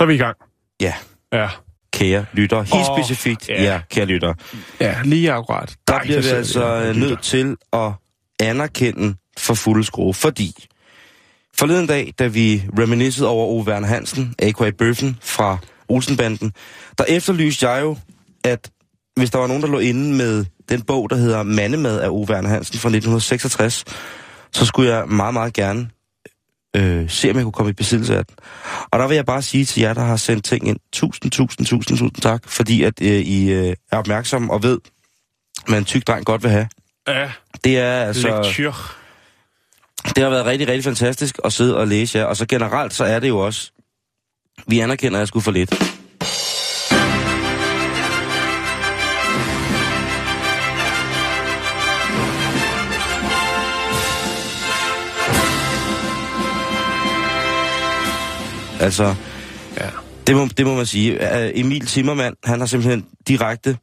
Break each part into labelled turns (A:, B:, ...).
A: Så er vi i gang.
B: Ja,
A: Ja,
B: kære lytter. Helt
A: Åh,
B: specifikt,
A: ja.
B: ja, kære lytter.
A: ja lige akkurat.
B: Der
A: Dig,
B: bliver vi altså øh,
A: lytter.
B: nødt til at anerkende for fuld skrue, fordi forleden dag, da vi reminiscede over Ove Werner Hansen, a.k.a. Bøffen fra Olsenbanden, der efterlyste jeg jo, at hvis der var nogen, der lå inde med den bog, der hedder Mandemad af Ove Werner Hansen fra 1966, så skulle jeg meget, meget gerne øh, se, om jeg kunne komme i besiddelse af den. Og der vil jeg bare sige til jer, der har sendt ting ind, tusind, tusind, tusind, tusind tak, fordi at øh, I øh, er opmærksomme og ved, hvad en tyk dreng godt vil have.
A: Ja,
B: Det er altså...
A: lektyr.
B: Det har været rigtig, rigtig fantastisk at sidde og læse jer. Og så generelt, så er det jo også... Vi anerkender, at jeg skulle for lidt. Altså,
A: Ja.
B: det må, det må man sige. Emil Timmermann, han har simpelthen direkte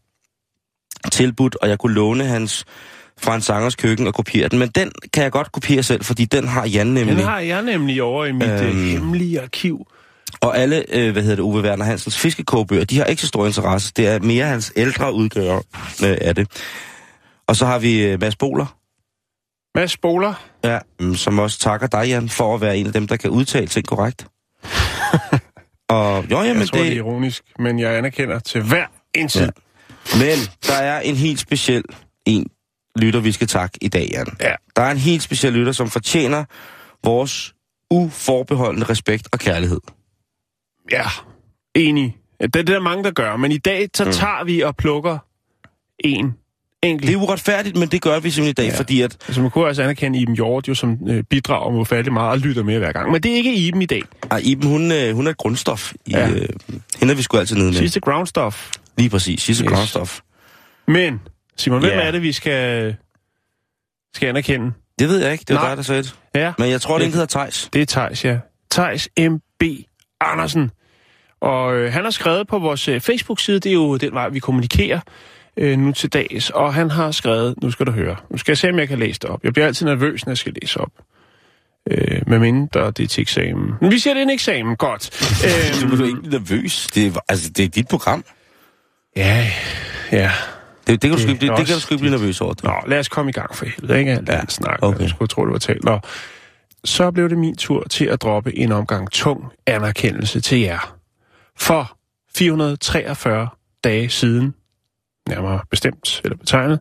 B: tilbudt, og jeg kunne låne hans fra en sangers køkken og kopiere den. Men den kan jeg godt kopiere selv, fordi den har Jan nemlig.
A: Den har jeg nemlig over i mit øhm.
B: Øhm.
A: hemmelige arkiv.
B: Og alle, øh, hvad hedder det, Uwe Werner Hansens fiskekåbøger, de har ikke så stor interesse. Det er mere hans ældre udgave øh, af det. Og så har vi øh, Mads Boler,
A: Mads Spoler.
B: ja, mm, som også takker dig, Jan, for at være en af dem, der kan udtale ting korrekt. og jo, jamen
A: Jeg tror, det er
B: det...
A: ironisk, men jeg anerkender til hver en tid.
B: Ja. Men der er en helt speciel en lytter, vi skal takke i dag, Jan.
A: Ja.
B: Der er en helt speciel lytter, som fortjener vores uforbeholdende respekt og kærlighed.
A: Ja, enig. Det er der mange, der gør, men i dag så
B: Mm.
A: tager vi og plukker en enkelt.
B: Det er uretfærdigt, men det gør vi simpelthen i dag,
A: Ja.
B: fordi at
A: Altså, man kunne også anerkende Iben Hjort, jo, som øh, bidrager med ufattelig meget og lytter mere hver gang. Men det er ikke Iben i dag.
B: Ej, Iben, hun, øh, hun er et grundstof. I,
A: Ja.
B: øh, hende er vi sgu altid nede med.
A: Sidste groundstuff.
B: Lige præcis, sidste
A: Yes.
B: grundstof.
A: Men, Simon, hvem
B: Ja.
A: er det, vi skal, skal anerkende?
B: Det ved jeg ikke, det var
A: Nej.
B: dig, der sagde det.
A: Ja,
B: Men jeg tror, det
A: Det-
B: hedder Tejs.
A: det er Tejs, ja. Tejs M.B. Andersen. Og øh, han har skrevet på vores øh, Facebook-side, det er jo den vej, vi kommunikerer øh, nu til dags. Og han har skrevet, nu skal du høre, nu skal jeg se, om jeg kan læse det op. Jeg bliver altid nervøs, når jeg skal læse op. Øh, med mindre det er til eksamen. Men vi siger, det er en eksamen, godt. Øh,
B: bliver du ikke nervøs. Det er, altså, det er dit program.
A: ja, ja.
B: Det, det, kan, du sgu,
A: Det
B: det,
A: er
B: det kan du sgu blive nervøs over. Det.
A: Nå, lad os komme i gang for helvede, ikke? Lad os snakke.
B: okay.
A: Jeg skulle tro, det var talt. Nå. Så blev det min tur til at droppe en omgang tung anerkendelse til jer. For 443 dage siden, nærmere bestemt eller betegnet,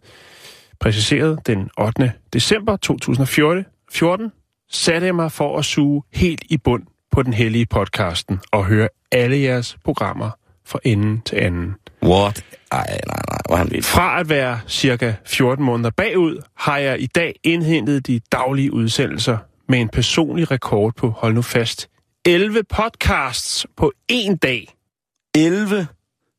A: præciseret den 8. december 2014, 14, satte jeg mig for at suge helt i bund på den hellige podcasten og høre alle jeres programmer fra ende til anden.
B: What? Ej, nej, nej, hvor han.
A: Fra at være cirka 14 måneder bagud, har jeg i dag indhentet de daglige udsendelser med en personlig rekord på, hold nu fast, 11 podcasts på én dag.
B: 11?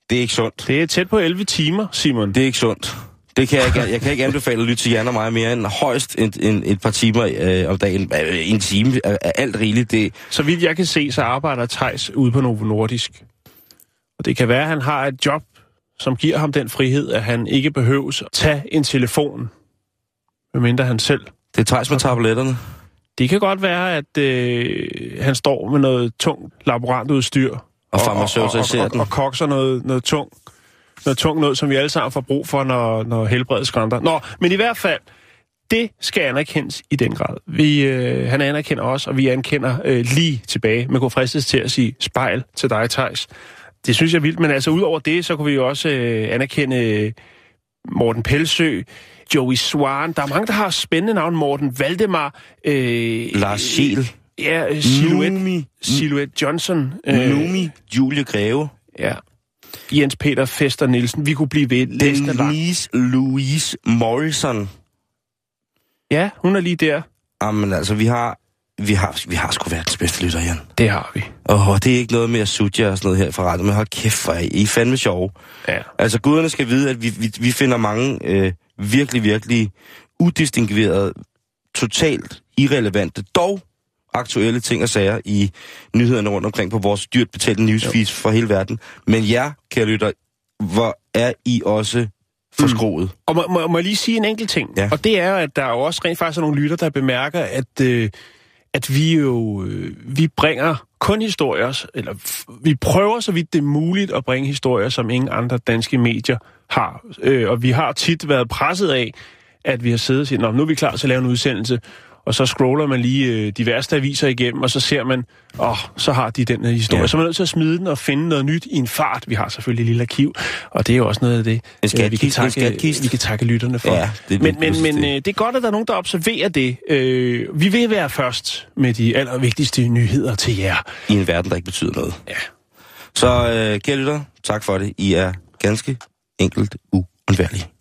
B: Det er ikke sundt.
A: Det er tæt på 11 timer, Simon.
B: Det er ikke sundt. Det kan jeg, ikke, jeg kan ikke anbefale at lytte til Jan og mig mere end højst en, en, et par timer øh, om dagen. Øh, En time er, er alt rigeligt. Det,
A: Så vidt jeg kan se, så arbejder Tejs ude på Novo Nordisk. Og det kan være, at han har et job, som giver ham den frihed, at han ikke behøves at tage en telefon, medmindre han selv
B: det er træs med tabletterne.
A: Det kan godt være, at øh, han står med noget tungt laborantudstyr.
B: Og farmaceutiserer
A: og, og, og, og kokser noget, noget tungt. Noget tungt noget, som vi alle sammen får brug for, når, når helbredet skrænter. Nå, men i hvert fald, det skal anerkendes i den grad. Vi, øh, han anerkender os, og vi anerkender øh, lige tilbage. Man kunne fristes til at sige spejl til dig, Thijs. Det synes jeg er vildt, men altså udover det, så kunne vi jo også øh, anerkende øh, Morten Pelsø, Joey Swan. Der er mange, der har spændende navn. Morten Valdemar. Øh,
B: Lars Schiel.
A: Ja, Silhouette,
B: Numi.
A: Silhouette Johnson.
B: Øh. Numi. Julie Greve.
A: Ja. Jens Peter Fester Nielsen. Vi kunne blive ved.
B: Denise Louise Morrison.
A: Ja, hun er lige der.
B: Jamen altså, vi har, vi har, vi har sgu verdens bedste lytter, Jan.
A: Det har vi.
B: Åh, det er ikke noget med at suge og sådan noget her fra radio, men hold kæft, for I er fandme sjove.
A: Ja.
B: Altså, guderne skal vide, at vi, vi, vi finder mange øh, virkelig, virkelig udistinguerede, totalt irrelevante, dog aktuelle ting og sager i nyhederne rundt omkring på vores dyrt betalte newsfeeds for hele verden. Men jer, kære lytter, hvor er I også forskroet?
A: Og må, må, må jeg lige sige en enkelt ting?
B: Ja.
A: Og det er, at der er jo også rent faktisk er nogle lytter, der bemærker, at, øh, at vi jo øh, vi bringer kun historier, eller vi prøver så vidt det er muligt at bringe historier, som ingen andre danske medier har. Øh, og vi har tit været presset af, at vi har siddet og sagt, nu er vi klar til at lave en udsendelse, og så scroller man lige øh, de værste aviser igennem, og så ser man, åh, oh, så har de den her historie.
B: Ja.
A: Så er man nødt til at smide den og finde noget nyt i en fart. Vi har selvfølgelig et lille arkiv, og det er jo også noget af det,
B: En
A: øh, vi, kan takke, vi kan takke lytterne for.
B: Ja, det er
A: men men, men øh, det er godt, at der er nogen, der observerer det. Øh, vi vil være først med de allervigtigste nyheder til jer.
B: I en verden, der ikke betyder noget.
A: Ja.
B: Så, øh, kære lytter, tak for det. I er ganske enkelt uundværlige.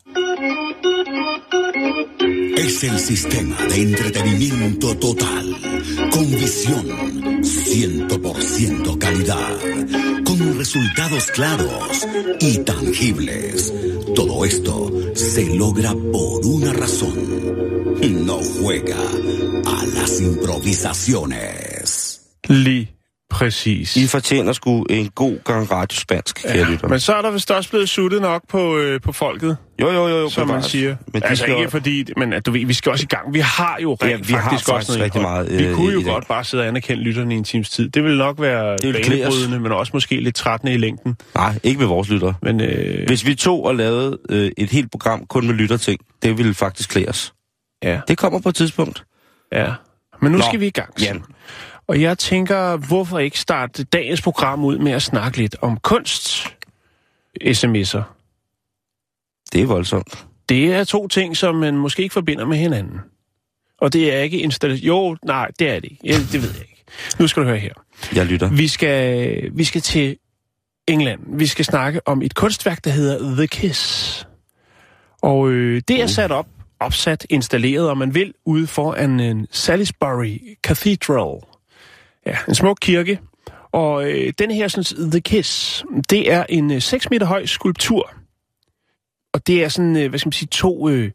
C: Es el sistema de entretenimiento total, con visión, 100% calidad, con resultados claros y tangibles. Todo esto se logra por una razón. No juega a las improvisaciones.
A: Lige præcis.
B: I fortjener sgu en god gang radiospansk, kære ja, lytter.
A: Men så er der vist også blevet suttet nok på, øh, på folket,
B: Jo, jo, jo, jo.
A: som man siger.
B: Men
A: altså
B: skal
A: ikke fordi, men at du ved, vi skal også i gang. Vi har jo rent
B: Ja, vi har
A: faktisk,
B: faktisk
A: også noget
B: rigtig meget,
A: Vi
B: øh,
A: kunne jo
B: dag.
A: godt bare sidde og anerkende lytterne i en times tid. Det ville nok være banebrydende, men også måske lidt trættende i længden.
B: Nej, ikke med vores lytter.
A: Men øh,
B: Hvis vi tog og lavede øh, et helt program kun med lytterting, det ville faktisk klæde os.
A: ja,
B: Det kommer på et tidspunkt.
A: ja. Men nu
B: Nå,
A: skal vi i gang.
B: Jan.
A: Og jeg tænker, hvorfor ikke starte dagens program ud med at snakke lidt om kunst? SMS'er.
B: Det er voldsomt.
A: Det er to ting, som man måske ikke forbinder med hinanden. Og det er ikke installation. Jo, nej, det er det ikke. Ja, det ved jeg ikke. Nu skal du høre her.
B: Jeg lytter.
A: Vi skal, vi skal til England. Vi skal snakke om et kunstværk, der hedder The Kiss. Og øh, det er sat op, opsat, installeret, om man vil, ude foran en Salisbury Cathedral. Ja, en smuk kirke. Og øh, den her, sådan, The Kiss, det er en øh, 6 meter høj skulptur. Og det er sådan, øh, hvad skal man sige, to øh,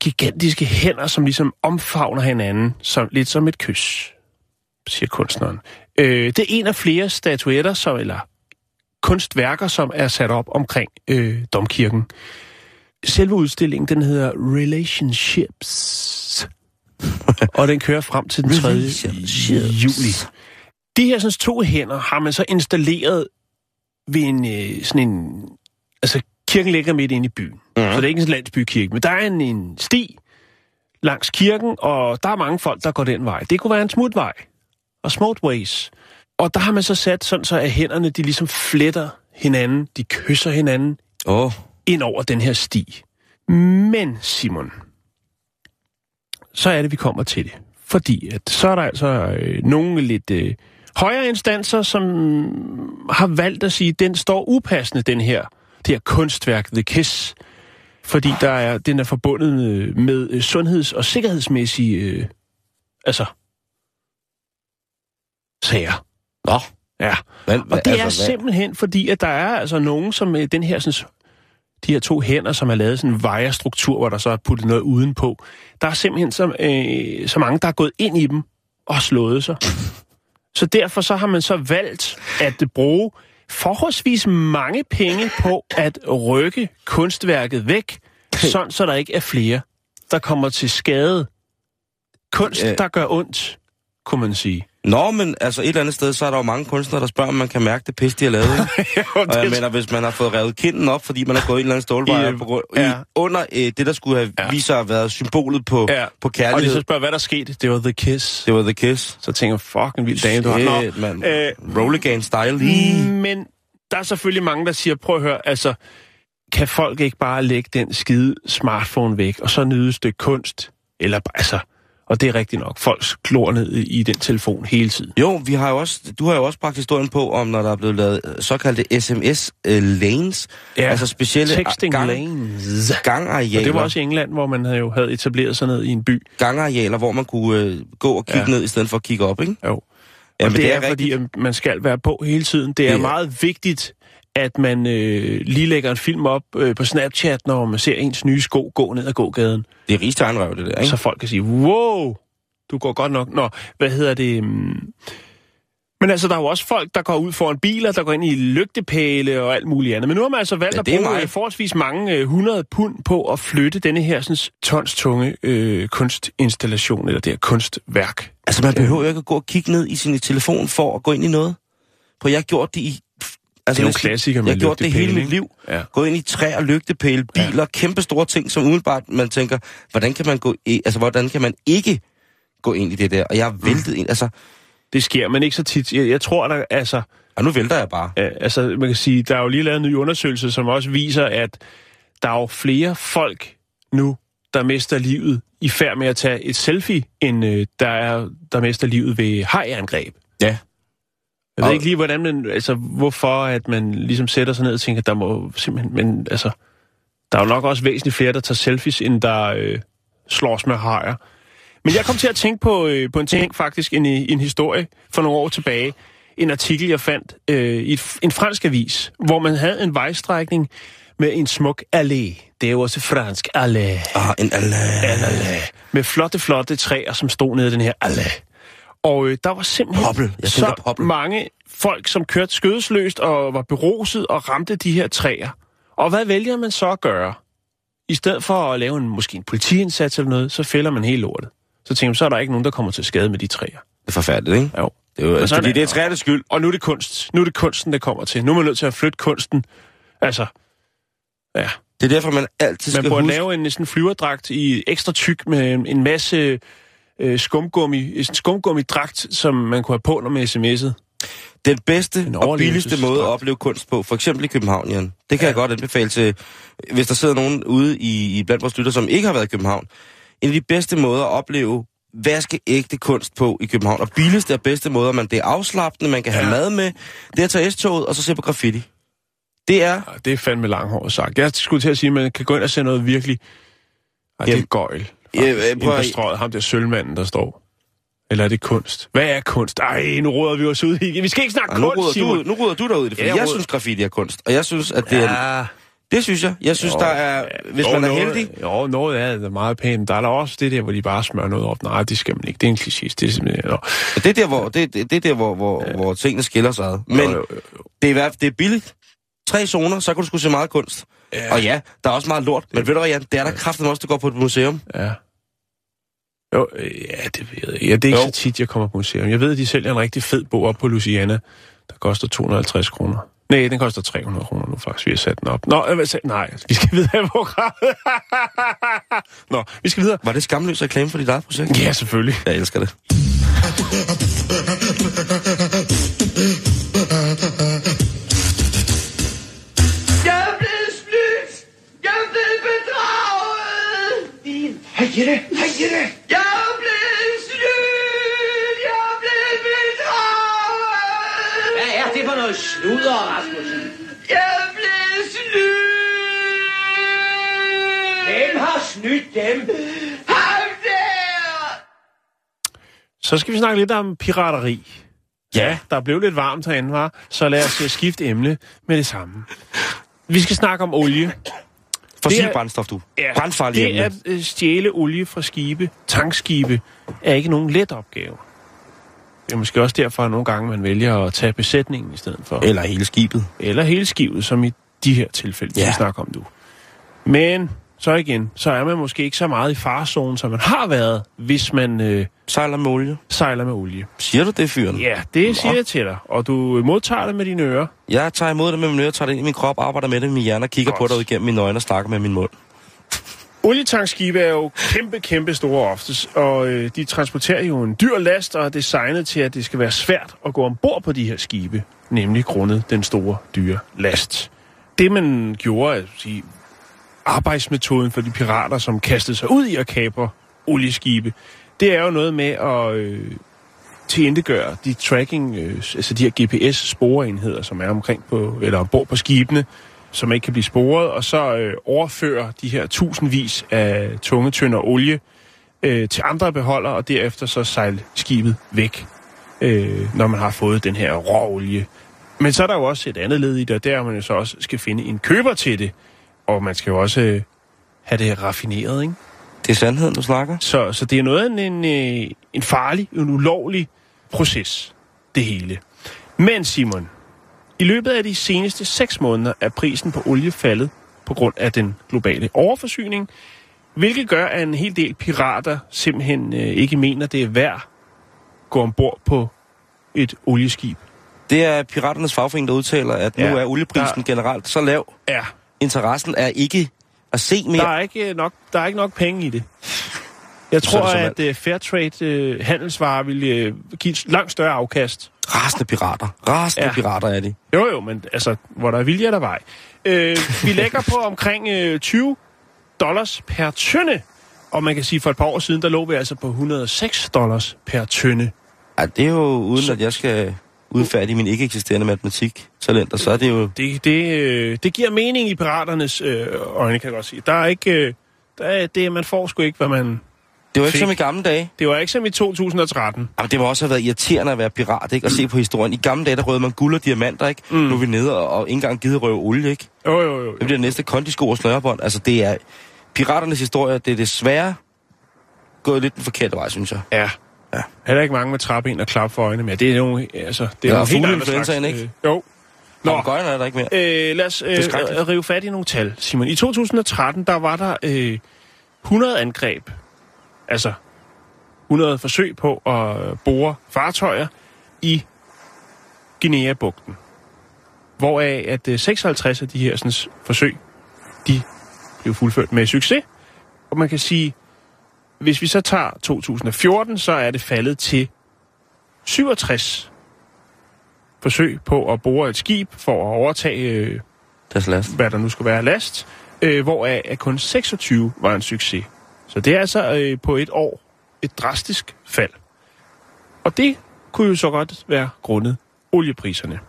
A: gigantiske hænder, som ligesom omfavner hinanden, som, lidt som et kys, siger kunstneren. Øh, det er en af flere statuetter, som, eller kunstværker, som er sat op omkring øh, domkirken. Selve udstillingen, den hedder Relationships. og den kører frem til den 3.
B: Relationships.
A: juli. De her sådan, to hænder har man så installeret ved en, øh, sådan en... Altså, kirken ligger midt inde i byen. Mm. Så det er ikke en landsbykirke, men der er en, en sti langs kirken, og der er mange folk, der går den vej. Det kunne være en smutvej og smutways. Og der har man så sat sådan, så at hænderne, de ligesom fletter hinanden, de kysser hinanden
B: oh,
A: ind over den her sti. Men, Simon, så er det, vi kommer til det. Fordi at så er der altså øh, nogle lidt øh, højere instanser, som har valgt at sige, at den står upassende, den her, det her kunstværk, The Kiss. Fordi der er, den er forbundet med, øh, sundheds- og sikkerhedsmæssige øh, altså, sager.
B: Nå.
A: Ja.
B: Hvad,
A: Og det er simpelthen fordi, at der er altså nogen, som øh, den her sådan, de her to hænder, som er lavet sådan en vejerstruktur, hvor der så er puttet noget udenpå. Der er simpelthen så, øh, så mange, der er gået ind i dem og slået sig. Så derfor så har man så valgt at bruge forholdsvis mange penge på at rykke kunstværket væk, sådan så der ikke er flere, der kommer til skade. Kunst, der gør ondt, kunne man sige.
B: Nå, men altså et eller andet sted, så er der jo mange kunstnere, der spørger, om man kan mærke det pis, de har lavet. ikke? Og jeg mener, hvis man har fået revet kinden op, fordi man har gået i en eller anden stålvej
A: I,
B: på grund,
A: ja.
B: i, under øh, det, der skulle have
A: Ja.
B: vist sig at været symbolet på,
A: Ja.
B: på
A: Og de
B: kærlighed.
A: så spørger, hvad der skete. Det var The Kiss.
B: Det var The Kiss.
A: Så tænker jeg, fucking vild dame, du har.
B: Mand.
A: øh,
B: Rollergan style lige.
A: Men der er selvfølgelig mange, der siger, prøv at høre, altså, kan folk ikke bare lægge den skide smartphone væk, og så nyde et stykke kunst? Eller altså, Og det er rigtigt nok. Folk glor ned i, den telefon hele tiden.
B: Jo, vi har jo også, du har jo også bragt historien på, om når der er blevet lavet øh, såkaldte SMS-lanes.
A: Ja,
B: altså specielle
A: Texting
B: gang,
A: lanes.
B: gangarealer,
A: Og det var også i England, hvor man havde jo havde etableret sig ned i en by.
B: gangarealer, hvor man kunne øh, gå og kigge
A: Ja.
B: ja. ned, i stedet for at kigge op, ikke?
A: Jo.
B: Ja,
A: og
B: men
A: det,
B: det
A: er,
B: er
A: fordi, at man skal være på hele tiden. Det er
B: Det er-
A: meget vigtigt, at man øh, lige lægger en film op øh, på Snapchat, når man ser ens nye sko gå ned ad gågaden.
B: Det er rigs tegnrøv, det der, ikke?
A: Så folk kan sige, wow, du går godt nok. Nå, hvad hedder det? mm. Men altså, der er jo også folk, der går ud foran biler, der går ind i lygtepæle og alt muligt andet. Men nu har man altså valgt
B: Ja,
A: at bruge
B: mig.
A: øh, forholdsvis mange øh, 100 pund på at flytte denne her sådan, tons tunge øh, kunstinstallation, eller det her kunstværk.
B: Altså, man behøver jo ikke at gå og kigge ned i sin telefon for at gå ind i noget. For jeg har gjort det i... Altså,
A: Det er jo klassiker med
B: Jeg har gjort det hele mit liv.
A: Ja.
B: Gået ind i træer, lygtepæle, biler, ja. kæmpe store ting, som umiddelbart man tænker, hvordan kan man gå i, altså hvordan kan man ikke gå ind i det der? Og jeg har væltet ind, altså,
A: Det sker, men ikke så tit. Jeg, jeg tror, der altså...
B: og nu vælter jeg bare.
A: Altså, man kan sige, der er jo lige lavet en ny undersøgelse, som også viser, at der er jo flere folk nu, der mister livet i færd med at tage et selfie, end øh, der er, der mister livet ved hajangreb.
B: Ja.
A: Jeg ved ikke lige, hvordan man, altså, hvorfor at man ligesom sætter sig ned og tænker, der må simpelthen, men altså, der er jo nok også væsentligt flere, der tager selfies, end der øh, slås med hajer. Men jeg kom til at tænke på, øh, på en ting faktisk, en, en historie for nogle år tilbage. En artikel, jeg fandt øh, i et, en fransk avis, hvor man havde en vejstrækning med en smuk allé. Det er jo også fransk, allé.
B: Ah, en Allah.
A: allé. Med flotte, flotte træer, som stod nede i den her allé. Og øh, der var simpelthen
B: Poppel. Jeg
A: så
B: poppel.
A: mange folk, som kørte skødesløst og var beruset og ramte de her træer. Og hvad vælger man så at gøre? I stedet for at lave en, måske en politiindsats eller noget, så fælder man helt lortet. Så tænker man, så er der ikke nogen, der kommer til skade med de træer.
B: Det er forfærdeligt, ikke?
A: Jo.
B: Det er jo, altså, fordi det er træernes skyld.
A: Og nu er det kunst. Nu er det kunsten, der kommer til. Nu er man nødt til at flytte kunsten. Altså, ja.
B: Det er derfor, man altid
A: Man
B: skal
A: burde
B: huske...
A: lave en sådan flyverdragt i ekstra tyk med en masse øh, skumgummi, en skumgummidragt, som man kunne have på, når man sms'ede.
B: Den bedste og billigste måde at opleve kunst på, for eksempel i København, Jan. Det kan ja. jeg godt anbefale til, hvis der sidder nogen ude i, i blandt vores lytter, som ikke har været i København. En af de bedste måder at opleve vaskeægte kunst på i København, og billigste og bedste måder, man det er afslappende, man kan have
A: Ja.
B: mad med, det er at tage S-toget og så se på graffiti. Det er...
A: Ja, det er fandme langhåret sagt. Jeg skulle til at sige, at man kan gå ind og se noget virkelig... Ej, det er gøjl.
B: Ja, øh,
A: Ja,
B: prøv at-
A: Indbestrøget, ham der sølvmanden, der står. Eller er det kunst? Hvad er kunst? Ej, nu råder vi os ud i. Vi skal ikke snakke
B: Ej, nu,
A: kunst,
B: ruder
A: Simon.
B: du, nu ruder du dig ud i det, for
A: Ja, jeg
B: jeg synes, graffiti er kunst. Og jeg synes, at det er...
A: Ja.
B: Det synes jeg. Jeg synes,
A: Jo,
B: der er... Hvis
A: jo,
B: man er
A: noget,
B: heldig...
A: Jo, noget af det er meget pænt. Der er der også det der, hvor de bare smører noget op. Nej, det skal man ikke. Det er en kliché. Det er simpelthen... Nå.
B: Det er der, hvor, det, det, er der, hvor, hvor, ja. hvor tingene skiller sig ad. Men
A: Jo, jo, jo.
B: det er, det er billigt. Tre zoner, så kan du sgu se meget kunst.
A: Ja.
B: Ja. Og ja, der er også meget lort. Men ved du hvad, Jan? Det er der kraften også, der går på et museum.
A: Ja. Jo, øh, ja, det ved jeg. Ja, det er ikke
B: Jo.
A: så tit, jeg kommer på museum. Jeg ved, at de sælger en rigtig fed bog op på Louisiana, der koster 250 kroner. Nej, den koster 300 kroner nu faktisk. Vi har sat den op. Nå, øh, nej, vi skal videre i programmet. Nå, vi skal videre.
B: Var det skamløs reklame for dit eget projekt?
A: Ja, selvfølgelig.
B: Jeg elsker det.
D: Hej Jette! Hej Jette! Jeg er blevet snydt! Jeg er blevet bedraget!
E: Hvad er det for noget sludder, Rasmussen?
D: Jeg er blevet snydt!
E: Hvem har snydt dem?
D: Ham der!
A: Så skal vi snakke lidt om pirateri. Ja, der blev lidt varmt herinde, var. Så lad os øh, skifte emne med det samme. Vi skal snakke om olie.
B: Fossil
A: er-
B: brændstof, du.
A: Ja,
B: Brandfarlig
A: det at øh, stjæle olie fra skibe, tankskibe, er ikke nogen let opgave. Det er måske også derfor, at nogle gange man vælger at tage besætningen i stedet for.
B: Eller hele skibet.
A: Eller hele skibet, som i de her tilfælde, vi
B: Ja.
A: snakker om nu. Men så igen, så er man måske ikke så meget i farzonen, som man har været, hvis man øh,
B: Sejler med olie.
A: sejler med olie.
B: Siger du det, fyren?
A: Ja, det siger jeg til dig. Og du modtager det med dine ører.
B: Jeg tager imod det med min øre, tager det ind i min krop, arbejder med det med min hjerne og kigger
A: Godt.
B: på det ud igennem mine øjne og snakker med min mund.
A: Olietankskibe er jo kæmpe, kæmpe store oftest, og øh, de transporterer jo en dyr last og er designet til, at det skal være svært at gå ombord på de her skibe, nemlig grundet den store, dyre last. Det man gjorde, at sige, arbejdsmetoden for de pirater, som kastede sig ud i at kapre olieskibe, det er jo noget med at øh, tilintetgøre de tracking, øh, altså de her GPS-sporeenheder, som er omkring på, eller ombord på skibene, som ikke kan blive sporet, og så øh, overføre de her tusindvis af tunge tønder olie øh, til andre beholder, og derefter så sejle skibet væk, øh, når man har fået den her råolie. Men så er der jo også et andet led i det, og der man jo så også skal finde en køber til det, og man skal jo også øh, have det raffineret, ikke?
B: Det er sandheden, du snakker.
A: Så, så det er noget af en, en, en farlig, en ulovlig proces, det hele. Men Simon, i løbet af de seneste seks måneder er prisen på olie faldet på grund af den globale overforsyning, hvilket gør, at en hel del pirater simpelthen øh, ikke mener, det er værd at gå ombord på et olieskib.
B: Det er piraternes fagforening, der udtaler, at nu
A: Ja,
B: er olieprisen
A: der-
B: generelt så lav.
A: Ja,
B: Interessen er ikke at se mere.
A: der er ikke nok, der er ikke nok penge i det. Jeg
B: Så
A: tror, at uh, Fairtrade uh, handelsvarer vil uh, give et langt større afkast.
B: Rasende pirater. Rasende
A: Ja.
B: pirater er de.
A: Jo, jo, men altså, hvor der er vilje, er der vej. Øh, vi lægger på omkring øh, 20 dollars per tønde. Og man kan sige, for et par år siden, der lå vi altså på 106 dollars per tønde.
B: Ja, det er jo uden, at jeg skal udfærdige min ikke eksisterende matematiktalenter, så er det jo...
A: Det, det, øh, det giver mening i piraternes øh, øjne, kan jeg godt sige. Der er ikke... Øh, der er, det, man får sgu ikke, hvad man...
B: Det var ikke
A: Fik.
B: som i gamle dage.
A: Det var ikke som i 2013.
B: Jamen, det må også have været irriterende at være pirat, ikke? Og se på historien. I gamle dage, der røvede man guld og diamanter, ikke? Mm. Nu er vi nede og, og ikke engang givet røve olie, ikke?
A: Jo, jo, jo.
B: Det bliver næste kondisko og snørebånd. Altså, det er... Piraternes historie, det er desværre gået lidt den forkerte vej, synes jeg.
A: Ja.
B: Ja.
A: Heller ikke mange med trappe ind og klap for øjnene mere. Det er jo... Altså, det
B: Ja,
A: er
B: og
A: helt andre slags,
B: ikke?
A: Øh, jo. Nå,
B: Papagøjerne er der ikke mere.
A: Øh, lad os øh,
B: er skrækkeligt.
A: rive fat i nogle tal, Simon. I 2013, der var der øh, 100 angreb, altså 100 forsøg på at bore fartøjer i Guinea-bugten. Hvoraf at øh, 56 af de her sådan, forsøg, de blev fuldført med succes. Og man kan sige, hvis vi så tager 2014, så er det faldet til 67 forsøg på at bore et skib for at overtage, øh,
B: Deres last.
A: hvad der nu skulle være last, øh, hvoraf at kun 26 var en succes. Så det er altså øh, på et år et drastisk fald. Og det kunne jo så godt være grundet oliepriserne.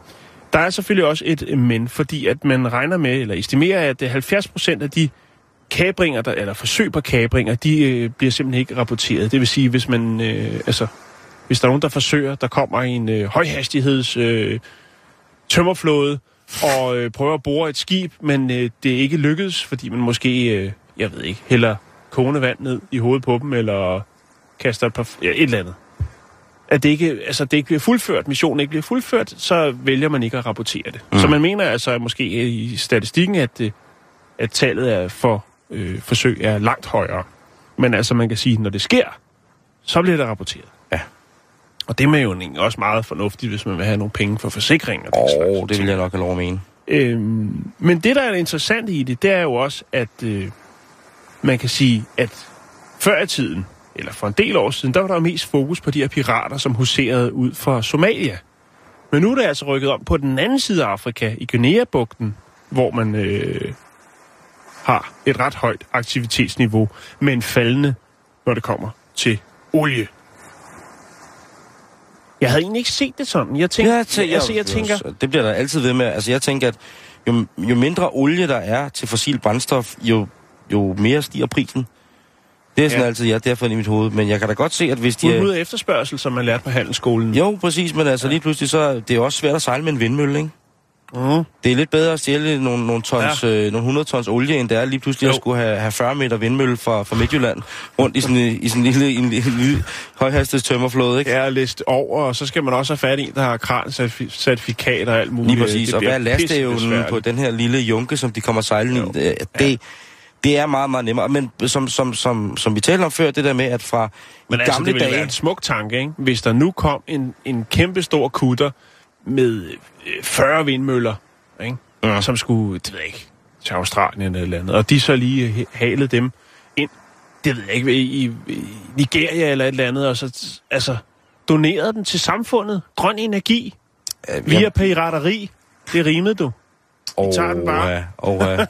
A: Der er selvfølgelig også et men, fordi at man regner med, eller estimerer, at øh, 70 procent af de kabringer, der, eller forsøg på kabringer, de øh, bliver simpelthen ikke rapporteret. Det vil sige, hvis man, øh, altså, hvis der er nogen, der forsøger, der kommer en øh, højhastigheds øh, tømmerflåde og øh, prøver at bore et skib, men øh, det ikke lykkedes, fordi man måske, øh, jeg ved ikke, hælder kogende vand ned i hovedet på dem, eller kaster et, par, ja, et eller andet. At det ikke, altså, det ikke bliver fuldført, missionen ikke bliver fuldført, så vælger man ikke at rapportere det. Mm. Så man mener altså måske i statistikken, at, øh, at tallet er for øh, forsøg er langt højere. Men altså, man kan sige, når det sker, så bliver det rapporteret.
B: Ja.
A: Og det er jo også meget fornuftigt, hvis man vil have nogle penge for forsikring.
B: Åh, oh, det vil jeg nok have lov at mene.
A: Øhm, men det, der er interessant i det, det er jo også, at øh, man kan sige, at før i tiden, eller for en del år siden, der var der mest fokus på de her pirater, som huserede ud for Somalia. Men nu er det altså rykket om på den anden side af Afrika, i Guinea-bugten, hvor man øh, har et ret højt aktivitetsniveau, men faldende, når det kommer til olie. Jeg havde egentlig ikke set det sådan. Jeg tænker,
B: Jeg tænker,
A: altså, jeg tænker
B: det bliver der altid ved med. Altså, jeg tænker, at jo, jo mindre olie der er til fossil brændstof, jo, jo mere stiger prisen. Det er sådan
A: Ja.
B: ja. altid, ja, derfor i mit hoved. Men jeg kan da godt se, at hvis de...
A: udbud
B: Er,
A: efterspørgsel, som man lærte på handelsskolen.
B: jo, præcis, men altså lige pludselig, så er det er også svært at sejle med en vindmølle, ikke?
A: Mm.
B: Det er lidt bedre at stjæle nogle, nogle, tons, ja. øh, nogle 100 tons olie, end det er lige pludselig
A: Jo.
B: at skulle have, have 40 meter vindmølle fra, fra Midtjylland rundt i sådan, i sådan en lille, en, lille, lille højhastighed tømmerflåde, ikke?
A: Ja, list over, og så skal man også have fat i en, der har kran-certifikat og alt muligt.
B: Lige præcis.
A: Det
B: Og hvad er lasteevnen på den her lille junke, som de kommer sejlende i? Det, det, det er meget, meget nemmere. Men som, som, som, som vi talte om før, det der med, at fra
A: Men altså,
B: gamle
A: det ville
B: dage...
A: være en smuk tanke, ikke? Hvis der nu kom en, en kæmpe stor kutter med øh, 40 vindmøller, ikke? Ja. som skulle, det ved jeg ikke, til Australien eller et eller andet, og de så lige øh, halede dem ind, det ved jeg ikke, i, i, i Nigeria eller et eller andet, og så altså, donerede den til samfundet. Grøn energi,
B: Øh,
A: via pirateri. Det rimede du.
B: og,
A: tager den bare.
B: øh, og, øh,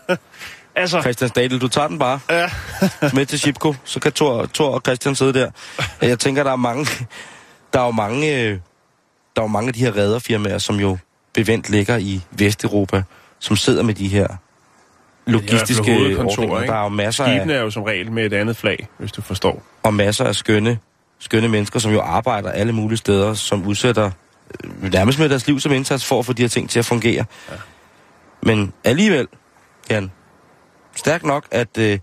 A: Altså,
B: Christian Stadel, du tager den bare
A: ja.
B: med til Chipko, så kan Thor, Thor og Christian sidde der. Jeg tænker, der er mange, der er jo mange, øh, der er jo mange af de her redderfirmaer, som jo bevendt ligger i Vesteuropa, som sidder med de her logistiske
A: hovedkontor,
B: ordninger.
A: ikke?
B: Der er jo masser af,
A: er jo som regel med et andet flag, hvis du forstår.
B: og masser af skønne, skønne mennesker, som jo arbejder alle mulige steder, som udsætter øh, nærmest med deres liv som indsats for at få de her ting til at fungere. Ja. Men alligevel, Jan, stærkt nok, at... Øh,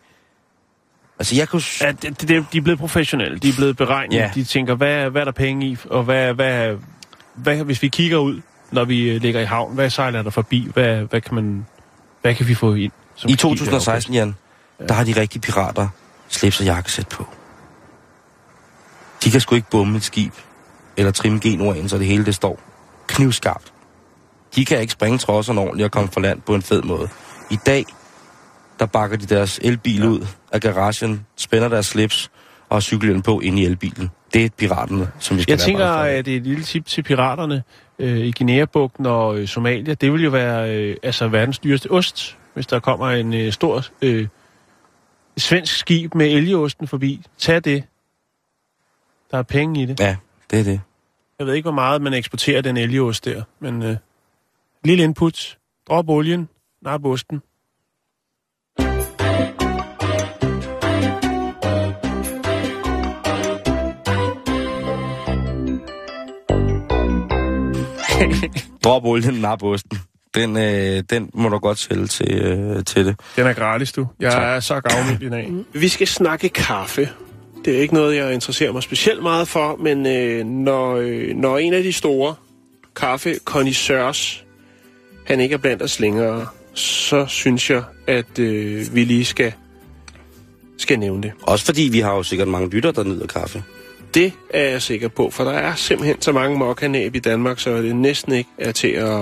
B: altså, jeg kunne...
A: det, det, de er blevet professionelle, de er blevet beregnet,
B: ja.
A: de tænker, hvad, hvad er der penge i, og hvad, hvad, hvad, hvis vi kigger ud, når vi øh, ligger i havn, hvad sejler der forbi, hvad, hvad, kan, man, hvad kan vi få ind?
B: I
A: skib, der er
B: 2016, Jan, der har de rigtige pirater slips og jakkesæt på. De kan sgu ikke bomme et skib, eller trimme genoen, så det hele det står knivskarpt. De kan ikke springe trodserne ordentligt og komme fra land på en fed måde. I dag, der bakker de deres elbil ud af garagen, spænder deres slips og har cykelhjelm på ind i elbilen. Det er piraterne, som vi skal
A: Jeg tænker, at det er et lille tip til piraterne øh, i Guinea-bugten og øh, Somalia. Det vil jo være øh, altså verdens dyreste ost, hvis der kommer en øh, stor øh, svensk skib med elgeosten forbi. Tag det. Der er penge i det.
B: Ja, det er det.
A: Jeg ved ikke, hvor meget man eksporterer den elgeost der, men øh, lille input. Drop olien, nap osten.
B: Drop olien, nap osten. Den, øh, den må du godt sælge til, øh, til det.
A: Den er gratis, du. Jeg
B: Tak.
A: er så gavmild i dag. Vi skal snakke kaffe. Det er ikke noget, jeg interesserer mig specielt meget for, men øh, når, øh, når en af de store kaffe connoisseurs, han ikke er blandt os længere, så synes jeg, at øh, vi lige skal, skal nævne det.
B: Også fordi vi har jo sikkert mange lytter, der nyder kaffe.
A: Det er jeg sikker på, for der er simpelthen så mange mokkanæb i Danmark, så det næsten ikke er til at,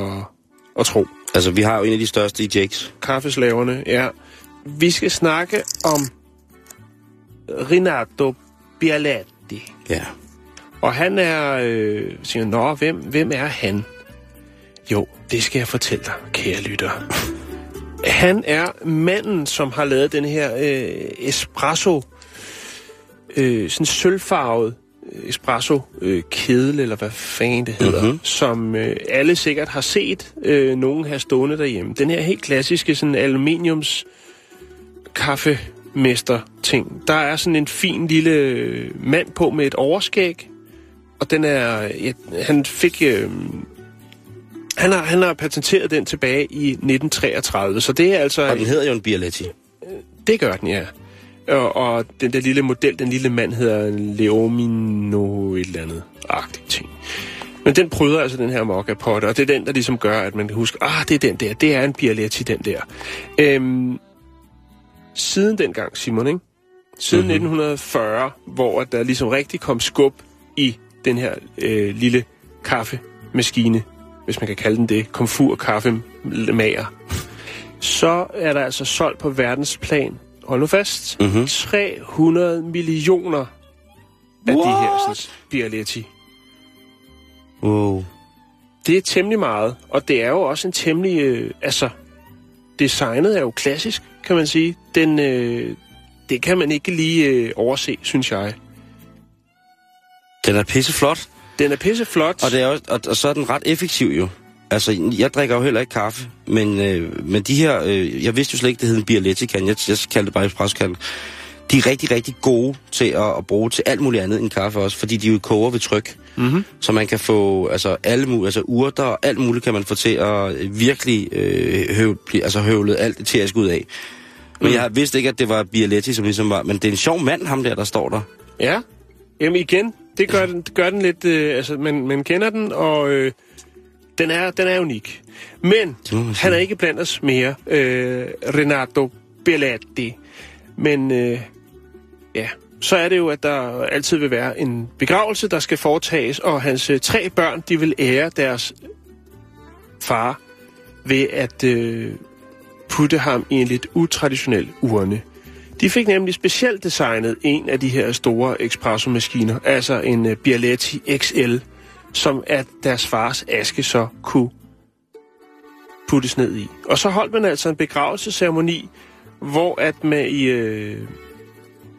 A: at tro.
B: Altså, vi har jo en af de største i Jakes.
A: kaffeslaverne, ja. Vi skal snakke om Renato Bialetti.
B: Ja.
A: Og han er... Øh, siger, Nå, hvem, hvem er han? Jo, det skal jeg fortælle dig, kære lytter. Han er manden, som har lavet den her øh, espresso, øh, sådan sølvfarvet øh, espresso øh, kedel, eller hvad fanden det hedder, mm-hmm. som øh, alle sikkert har set øh, nogen have stående derhjemme. Den her helt klassiske sådan aluminiums kaffemester ting. Der er sådan en fin lille øh, mand på med et overskæg, og den er, ja, han fik, øh, han har, han har patenteret den tilbage i 1933, så det er altså,
B: Og den hedder jo en Bialetti.
A: det gør den, ja. Og, og den der lille model, den lille mand hedder Leomino et eller andet agtigt ting. Men den prøver altså den her mokka potte, og det er den, der ligesom gør, at man kan huske, ah, det er den der, det er en Bialetti, den der. Øhm, siden dengang, Simon, ikke? Siden mm-hmm. 1940, hvor der ligesom rigtig kom skub i den her øh, lille kaffemaskine, hvis man kan kalde den det, komfur kaffemager, så er der altså solgt på verdensplan, hold nu fast,
B: Mhm.
A: mm-hmm. 300 millioner af de her sådan, Bialetti.
B: Wow.
A: Det er temmelig meget, og det er jo også en temmelig... Øh, altså, designet er jo klassisk, kan man sige. Den, øh, det kan man ikke lige øh, overse, synes jeg.
B: Den er pisseflot,
A: Den er pisseflot.
B: og, det er også, og, og så er den ret effektiv jo. Altså, jeg drikker jo heller ikke kaffe, men, øh, men de her, øh, jeg vidste jo slet ikke, det hed en Bialetti-kan, jeg, jeg kaldte det bare espresso-kan. De er rigtig, rigtig gode til at, at bruge til alt muligt andet end kaffe også, fordi de jo koger ved tryk.
A: Mm-hmm.
B: Så man kan få altså, alle mulige, altså urter og alt muligt kan man få til at virkelig øh, høv, altså, høvlet alt det tæsk ud af. Men
A: Mm.
B: jeg vidste ikke, at det var Bialetti, som ligesom var... Men det er en sjov mand, ham der, der står der.
A: Ja. Jamen igen, det gør den, det gør den lidt... Øh, altså, man, man kender den, og øh, den, er, den er unik. Men han er ikke blandt os mere, øh, Renato Bialetti. Men øh, ja, så er det jo, at der altid vil være en begravelse, der skal foretages, og hans øh, tre børn, de vil ære deres far ved at øh, putte ham i en lidt utraditionel urne. De fik nemlig specielt designet en af de her store espresso-maskiner, altså en uh, Bialetti XL, som at deres fars aske så kunne puttes ned i. Og så holdt man altså en begravelsesceremoni, hvor at med i, øh,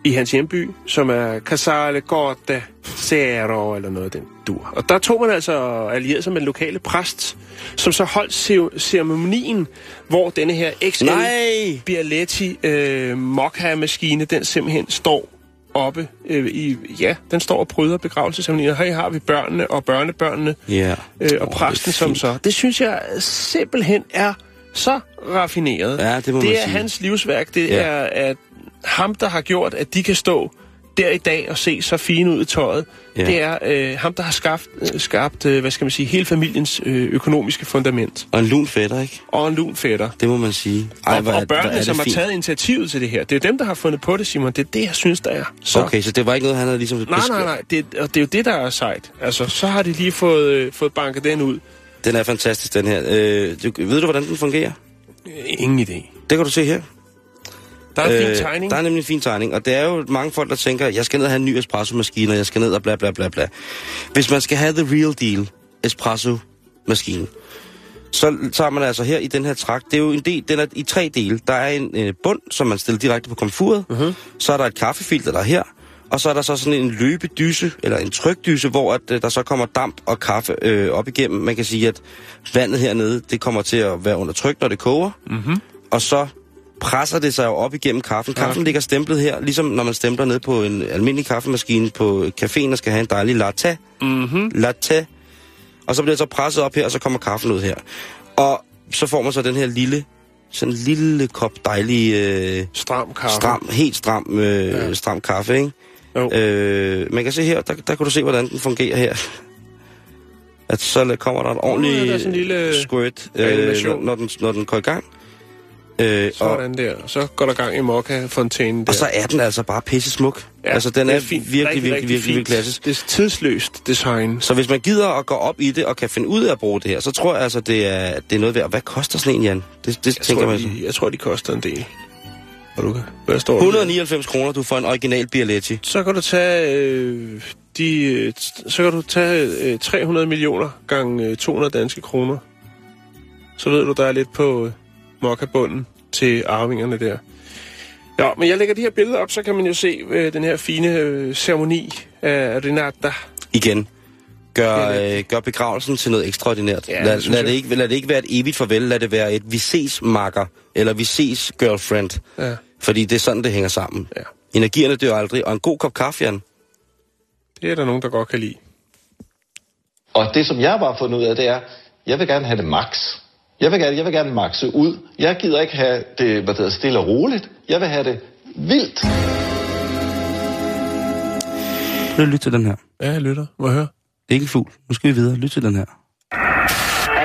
A: i hans hjemby, som er Casale Gorda Zero, eller noget af den dur. Og der tog man altså allieret sig med den lokale præst, som så holdt ce- ceremonien, hvor denne her XL
B: Nej!
A: Bialetti øh, Mokka-maskine, den simpelthen står oppe øh, i, ja, den står og bryder begravelsesceremonien. Her har vi børnene og børnebørnene
B: Ja.
A: øh, og
B: Åh,
A: præsten som så. Det synes jeg simpelthen er så raffineret.
B: Ja, det må
A: det
B: man
A: er
B: sige.
A: hans livsværk. Det
B: Ja.
A: er at ham, der har gjort, at de kan stå der i dag og se så fine ud i tøjet.
B: Ja.
A: Det er øh, ham, der har skabt, øh, skabt øh, hvad skal man sige, hele familiens øh, økonomiske fundament.
B: Og en lun fætter, ikke?
A: Og en lun fætter.
B: Det må man sige.
A: Ej, og,
B: hvor
A: og børnene,
B: hvor
A: som har
B: fint.
A: taget initiativet til det her. Det er jo dem, der har fundet på det, Simon. Det er det, jeg synes, der er. Så.
B: Okay, så det var ikke noget, han havde ligesom...
A: Nej, nej, nej. Det, og det er jo det, der er sejt. Altså, så har de lige fået, øh, fået banket den ud.
B: Den er fantastisk, den her. Øh, du, ved du, hvordan den fungerer?
A: Ingen idé.
B: Det kan du se her.
A: Der er en fin tegning.
B: Øh, Der er nemlig en fin tegning, og det er jo mange folk, der tænker, jeg skal ned og have en ny espresso-maskine, og jeg skal ned og bla bla bla bla. Hvis man skal have the real deal espresso-maskine, så tager man altså her i den her trakt, det er jo en del, den er i tre dele. Der er en øh, bund, som man stiller direkte på komfuret, uh-huh. så er der et kaffefilter, der er her, og så er der så sådan en løbedyse, eller en trykdyse, hvor at, øh, der så kommer damp og kaffe øh, op igennem. Man kan sige, at vandet hernede, det kommer til at være under tryk, når det koger,
A: Mhm.
B: og så presser det sig jo op igennem kaffen. Kaffen ligger stemplet her, ligesom når man stempler ned på en almindelig kaffemaskine på caféen og skal have en dejlig latte.
A: Mhm.
B: Latte. Og så bliver det så presset op her, og så kommer kaffen ud her. Og så får man så den her lille, sådan en lille kop dejlig, øh,
A: Stram kaffe.
B: stram, helt stram, øh,
A: Ja.
B: ja. stram kaffe, ikke?
A: Jo.
B: Øh, man kan se her, der, der kan du se, hvordan den fungerer her. At så kommer der et ordentligt
A: der er sådan en lille
B: squirt, øh, når, når, den, når den går i gang. Øh, og,
A: Sådan der. Så går der gang i mokka-fontænen der.
B: og så er den altså bare pisse smuk.
A: ja,
B: altså, den
A: det
B: er,
A: fint.
B: virkelig,
A: Rigtig,
B: virkelig,
A: rigtig
B: virkelig, virkelig klassisk.
A: Det er tidsløst design.
B: Så hvis man gider at gå op i det, og kan finde ud af at bruge det her, så tror jeg altså, det er, det er noget værd. Og Hvad koster sådan en, Jan? Det, det
A: Jeg
B: tænker
A: tror,
B: man
A: de, jeg tror, de koster en del. Og du kan, hvad står der?
B: 199 kroner, du får en original Bialetti.
A: Så kan du tage øh, de, øh, så kan du tage øh, 300 millioner gange øh, 200 danske kroner. Så ved du, der er lidt på øh, mokkabunden til arvingerne der. Ja, men jeg lægger de her billeder op, så kan man jo se øh, den her fine øh, ceremoni af Renata.
B: Igen. Gør, øh, gør begravelsen til noget ekstraordinært.
A: Ja,
B: lad,
A: det
B: lad, det ikke, lad det ikke være et evigt farvel, lad det være et vi ses makker, eller vi ses girlfriend.
A: Ja.
B: Fordi det er sådan, det hænger sammen.
A: Ja.
B: Energierne dør aldrig, og en god kop kaffe, Jan.
A: Det er der nogen, der godt kan lide.
F: Og det, som jeg bare har fundet ud af, det er, jeg vil gerne have det max. Jeg vil gerne, jeg vil gerne maxe ud. Jeg gider ikke have det hvad det hedder, stille og roligt. Jeg vil have det vildt.
B: Prøv at lytte til den her.
A: Ja, jeg lytter. Må jeg høre?
B: Det er ikke en fugl. Nu skal vi videre. Lyt til den her.
G: I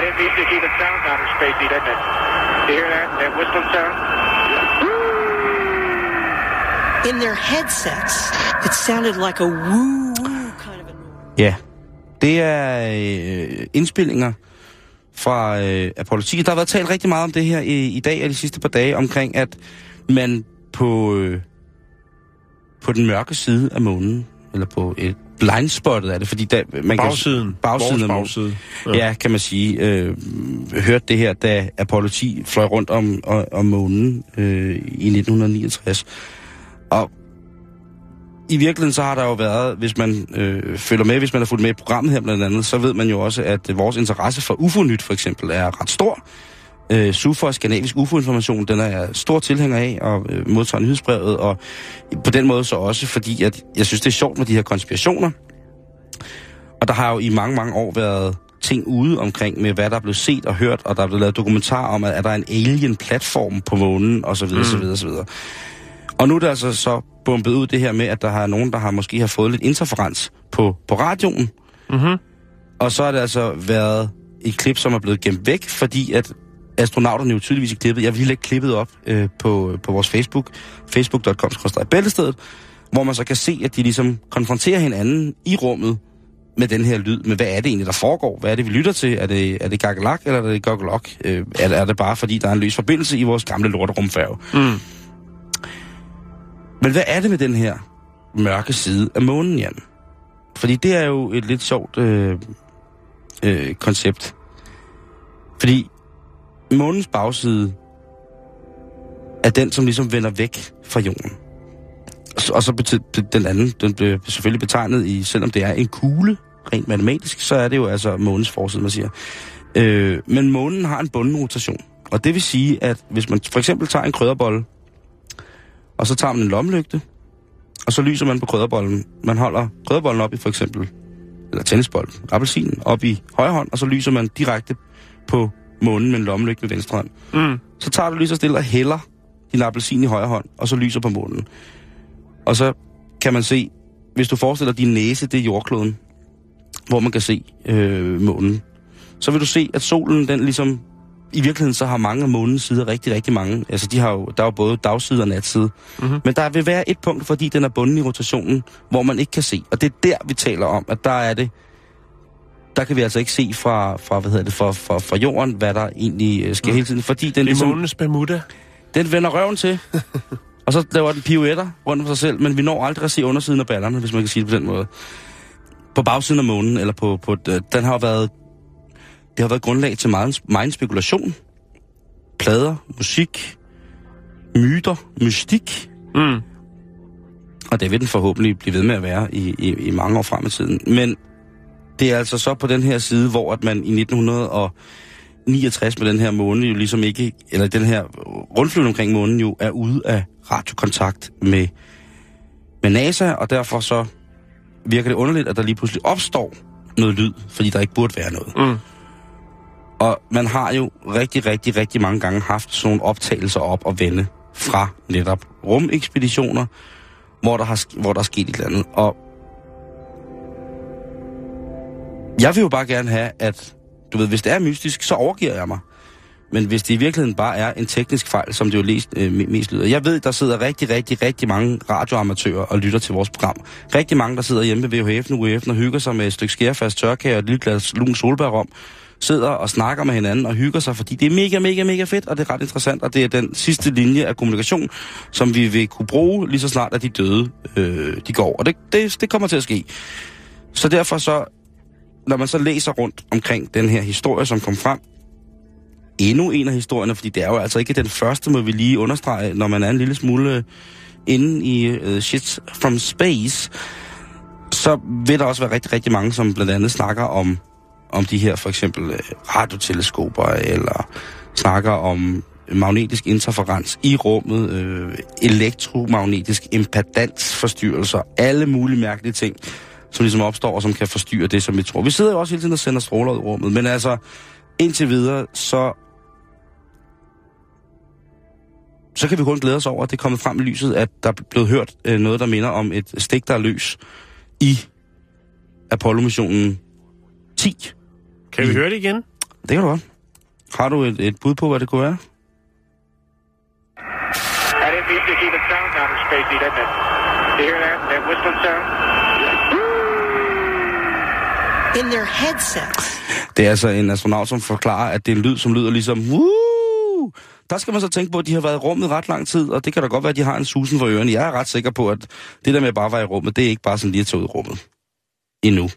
G: didn't mean to keep it sound outer spacey, didn't it? You hear that? That whistling sound?
H: In their headsets, it sounded like a woo woo kind of a noise.
B: Ja, det er øh, indspillinger fra øh, Apollo 10. Der har været talt rigtig meget om det her i, i dag og de sidste par dage, omkring at man på, øh, på den mørke side af månen, eller på et blindspottet er det, fordi der, man
A: Bagsiden.
B: kan... Bagsiden
A: Vores
B: af månen.
A: bagside.
B: Ja. ja, kan man sige. Øh, hørte det her, da Apollo 10 fløj rundt om, om, om månen øh, i 1969. I virkeligheden så har der jo været, hvis man øh, følger med, hvis man har fulgt med i programmet her blandt andet, så ved man jo også, at vores interesse for UFO-nyt for eksempel er ret stor. Øh, SUFO, Skandinavisk UFO-information, den er jeg stor tilhænger af og øh, modtager nyhedsbrevet, og på den måde så også, fordi at jeg synes, det er sjovt med de her konspirationer. Og der har jo i mange, mange år været ting ude omkring med, hvad der er blevet set og hørt, og der er blevet lavet dokumentar om, at er der er en alien-platform på månen, og så videre, mm. så videre, så videre. Og nu er der altså så bumpet ud det her med, at der har nogen, der har måske har fået lidt interferens på, på radioen.
A: Mhm.
B: Og så har det altså været et klip, som er blevet gemt væk, fordi at astronauterne jo tydeligvis er klippet. Jeg vil lige lægge klippet op øh, på, på vores Facebook, facebook.com-bæltestedet, hvor man så kan se, at de ligesom konfronterer hinanden i rummet med den her lyd, med hvad er det egentlig, der foregår? Hvad er det, vi lytter til? Er det, er det gakkelak, eller er det gokkelok? Øh, er, er det bare, fordi der er en løs forbindelse i vores gamle lorterumfærge?
A: Mm.
B: Men hvad er det med den her mørke side af månen, Jan? Fordi det er jo et lidt sjovt øh, øh, koncept. Fordi månens bagside er den, som ligesom vender væk fra jorden. Og så- Og så betyder den anden, den bliver selvfølgelig betegnet i, selvom det er en kugle, rent matematisk, så er det jo altså månens forside, man siger. Øh, men månen har en bunden rotation. Og det vil sige, at hvis man for eksempel tager en krydderbolle, og så tager man en lommelygte, og så lyser man på krydderbollen. Man holder krydderbollen op i for eksempel, eller tennisbolden, appelsinen, op i højre hånd, og så lyser man direkte på månen med en lommelygte med venstre hånd.
A: Mm.
B: Så tager du lige så stille og hælder din appelsin i højre hånd, og så lyser på månen. Og så kan man se, hvis du forestiller din næse, det er jordkloden, hvor man kan se øh, månen, så vil du se, at solen, den ligesom, i virkeligheden så har mange af månens sider rigtig, rigtig mange. Altså, de har jo, der er jo både dagside og natside. Mm-hmm. Men der vil være et punkt, fordi den er bunden i rotationen, hvor man ikke kan se. Og det er der, vi taler om, at der er det, der kan vi altså ikke se fra, fra, hvad hedder det, fra, fra, fra jorden, hvad der egentlig øh, sker mm. hele tiden. Fordi den
A: Det er
B: ligesom,
A: månens Bermuda.
B: den vender røven til, og så laver den pirouetter rundt om sig selv, men vi når aldrig at se undersiden af ballerne, hvis man kan sige det på den måde. På bagsiden af månen, eller på, på øh, den har jo været, det har været grundlag til meget, meget spekulation. Plader, musik, myter, mystik,
A: Mm.
B: og det vil den forhåbentlig blive ved med at være i, i, i mange år frem i tiden. Men det er altså så på den her side, hvor at man i 1969 med den her måne jo ligesom ikke, eller den her rundflyvning omkring månen jo er ude af radiokontakt med, med NASA, og derfor så virker det underligt, at der lige pludselig opstår noget lyd, fordi der ikke burde være noget.
A: Mm.
B: Og man har jo rigtig, rigtig, rigtig mange gange haft sådan nogle optagelser op og vende fra netop rumekspeditioner, hvor der, har, hvor der er sket et eller andet. Og jeg vil jo bare gerne have, at du ved, hvis det er mystisk, så overgiver jeg mig. Men hvis det i virkeligheden bare er en teknisk fejl, som det jo læst, øh, mest lyder. Jeg ved, der sidder rigtig, rigtig, rigtig mange radioamatører og lytter til vores program. Rigtig mange, der sidder hjemme ved VHF'en og UF'en og hygger sig med et stykke skærfast tørkage og et lille glas lun solbærrom. Sidder og snakker med hinanden og hygger sig, fordi det er mega, mega, mega fedt, og det er ret interessant, og det er den sidste linje af kommunikation, som vi vil kunne bruge lige så snart, at de døde øh, de går. Og det, det, det kommer til at ske. Så derfor så, når man så læser rundt omkring den her historie, som kom frem, endnu en af historierne, fordi det er jo altså ikke den første, må vi lige understrege, når man er en lille smule øh, inde i uh, shit from space, så vil der også være rigtig, rigtig mange, som blandt andet snakker om, om de her for eksempel øh, radioteleskoper, eller snakker om magnetisk interferens i rummet, øh, elektromagnetisk impedansforstyrrelser, alle mulige mærkelige ting, som ligesom opstår, og som kan forstyrre det, som vi tror. Vi sidder jo også hele tiden og sender stråler ud i rummet, men altså, indtil videre, så så kan vi kun glæde os over, at det er kommet frem i lyset, at der er blevet hørt øh, noget, der minder om et stik, der er løs i Apollo-missionen 10.
A: Kan vi
B: Mm.
A: høre det igen?
B: Det kan du godt. Har du et, et bud på, hvad det kunne være?
G: I didn't mean to keep it sound outer spacey, didn't it? You hear that? That whistling sound?
H: In their headsets.
B: Det er altså en astronaut, som forklarer, at det er en lyd, som lyder ligesom... Woo! Der skal man så tænke på, at de har været i rummet ret lang tid, og det kan da godt være, at de har en susen for ørerne. Jeg er ret sikker på, at det der med at bare være i rummet, det er ikke bare sådan lige at tage ud i rummet. Endnu.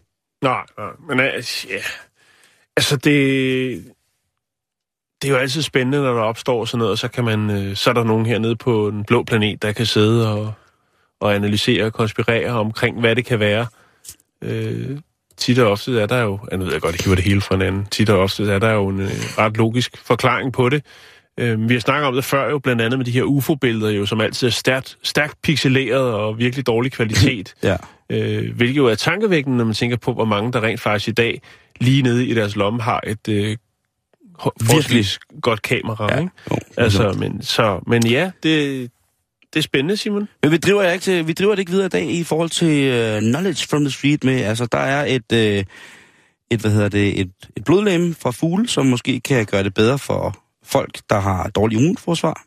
A: Nej, nej. Men altså, ja. Altså det, det er jo altid spændende, når der opstår sådan noget, og så, kan man, øh, så er der nogen hernede på den blå planet, der kan sidde og, og analysere og konspirere omkring, hvad det kan være. Øh, tit og ofte er der jo, jeg ved jeg godt, jeg hiver det hele fra hinanden, tit og ofte er der jo en øh, ret logisk forklaring på det. Øh, vi har snakket om det før jo, blandt andet med de her UFO-billeder jo, som altid er stærkt, stærkt pixeleret og virkelig dårlig kvalitet.
B: Ja.
A: Øh, hvilket jo er tankevækkende, når man tænker på, hvor mange der rent faktisk i dag, lige nede i deres lomme, har et øh, forholdsvis godt kamera.
B: Ja,
A: Ikke?
B: jo,
A: Altså, men, så, men ja, det, det er spændende, Simon.
B: Men vi driver, ikke til, vi driver det ikke videre i dag i forhold til uh, knowledge from the street med, altså der er et, uh, et hvad hedder det, et, et blodlæme fra fugle, som måske kan gøre det bedre for folk, der har dårlig immunforsvar.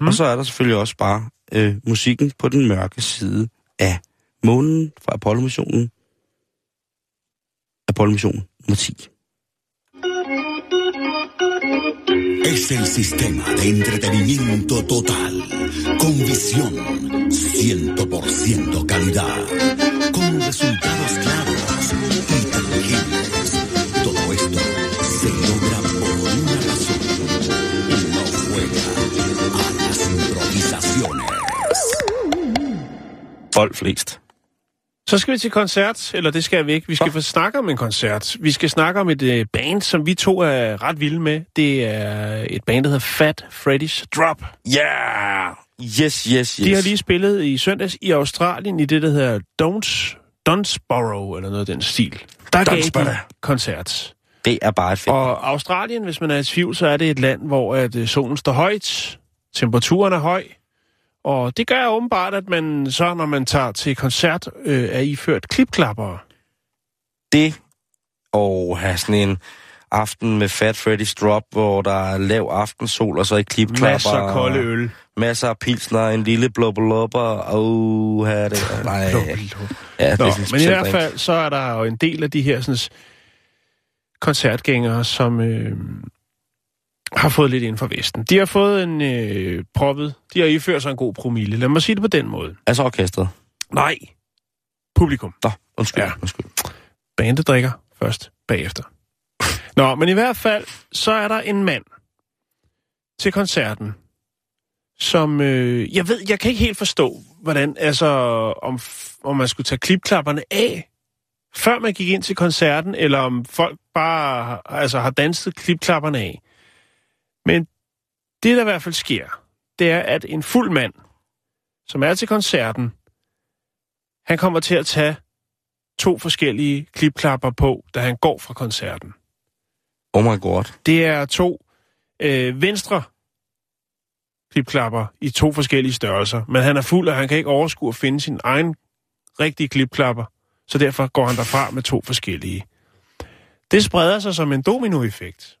B: Mm. Og så er der selvfølgelig også bare uh, musikken på den mørke side af månen fra Apollo-missionen. Apollo
C: Es el sistema de entretenimiento total, con visión 100% calidad, con resultados claros y tangibles. Todo esto se logra por una razón y no juega a las
B: improvisaciones. Folk
A: Så skal vi til koncert, eller det skal vi ikke. Vi skal få snakke om en koncert. Vi skal snakke om et øh, band, som vi to er ret vilde med. Det er et band, der hedder Fat Freddy's Drop.
B: Yeah! Yes, yes, yes.
A: De har lige spillet i søndags i Australien i det, der hedder Don't, Dunsborough, eller noget af den stil. Der gav de koncert.
B: Det er bare fedt.
A: Og Australien, hvis man er i tvivl, så er det et land, hvor at øh, solen står højt, temperaturen er høj, og det gør åbenbart, at man så, når man tager til koncert, øh, er iført klipklapper.
B: Det og have sådan en aften med Fat Freddy's Drop, hvor der er lav aftensol, og så i klipklapper.
A: Masser af kolde øl.
B: Masser af pilsner, en lille blubberlupper, og her er det. Nej, ja, det
A: Nå, men i hvert fald, så er der jo en del af de her sådan, koncertgængere, som øh, har fået lidt inden for Vesten. De har fået en øh, proppet, de har iført sig en god promille. Lad mig sige det på den måde.
B: Altså orkestret.
A: Nej, publikum.
B: Nå, undskyld,
A: Ja.
B: undskyld.
A: Bandet drikker først bagefter. Nå, men i hvert fald, så er der en mand til koncerten, som, øh, jeg ved, jeg kan ikke helt forstå, hvordan, altså, om, om man skulle tage klipklapperne af, før man gik ind til koncerten, eller om folk bare altså, har danset klipklapperne af. Men det, der i hvert fald sker, det er, at en fuld mand, som er til koncerten, han kommer til at tage to forskellige klipklapper på, da han går fra koncerten.
B: Oh my god.
A: Det er to øh, venstre klipklapper i to forskellige størrelser, men han er fuld, og han kan ikke overskue at finde sin egen rigtige klipklapper, så derfor går han derfra med to forskellige. Det spreder sig som en dominoeffekt.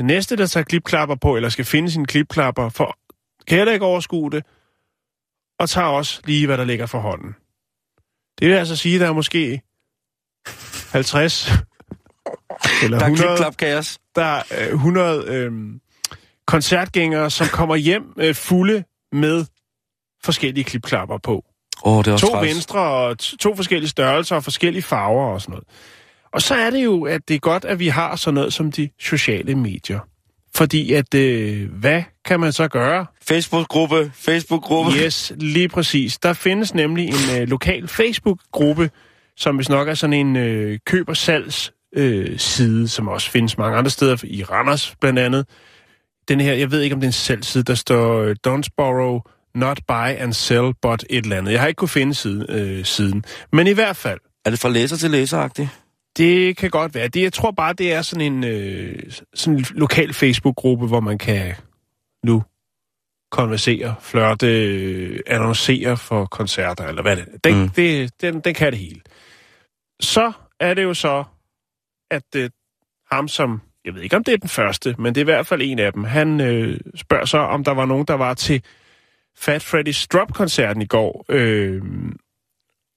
A: Næste, der tager klipklapper på, eller skal finde sine klipklapper, for, kan heller ikke overskue det, og tager også lige, hvad der ligger for hånden. Det vil altså sige, at der er måske 50 eller
B: Der er
A: 100,
B: klipklap-kaos.
A: der er øh, 100 øh, koncertgængere, som kommer hjem øh, fulde med forskellige klipklapper på.
B: Oh, det er også
A: To
B: træls.
A: venstre og to forskellige størrelser og forskellige farver og sådan noget. Og så er det jo, at det er godt, at vi har sådan noget som de sociale medier. Fordi at, øh, hvad kan man så gøre?
B: Facebook-gruppe, Facebook-gruppe.
A: Yes, lige præcis. Der findes nemlig en øh, lokal Facebook-gruppe, som hvis nok er sådan en øh, køb- og salgs øh, side, som også findes mange andre steder, i Randers blandt andet. Den her, jeg ved ikke om det er en salgsside, der står øh, Don't borrow, not buy and sell, but et eller andet. Jeg har ikke kunne finde siden, øh, siden. Men i hvert fald,
B: Er det fra læser til læseragtigt?
A: Det kan godt være. Det, jeg tror bare, det er sådan en, øh, sådan en lokal Facebook-gruppe, hvor man kan nu konversere, flørte, øh, annoncere for koncerter, eller hvad det er. Den,
B: Mm.
A: det, den, den kan det hele. Så er det jo så, at øh, ham som, jeg ved ikke om det er den første, men det er i hvert fald en af dem, han øh, spørger så, om der var nogen, der var til Fat Freddy's Drop-koncerten i går, øh,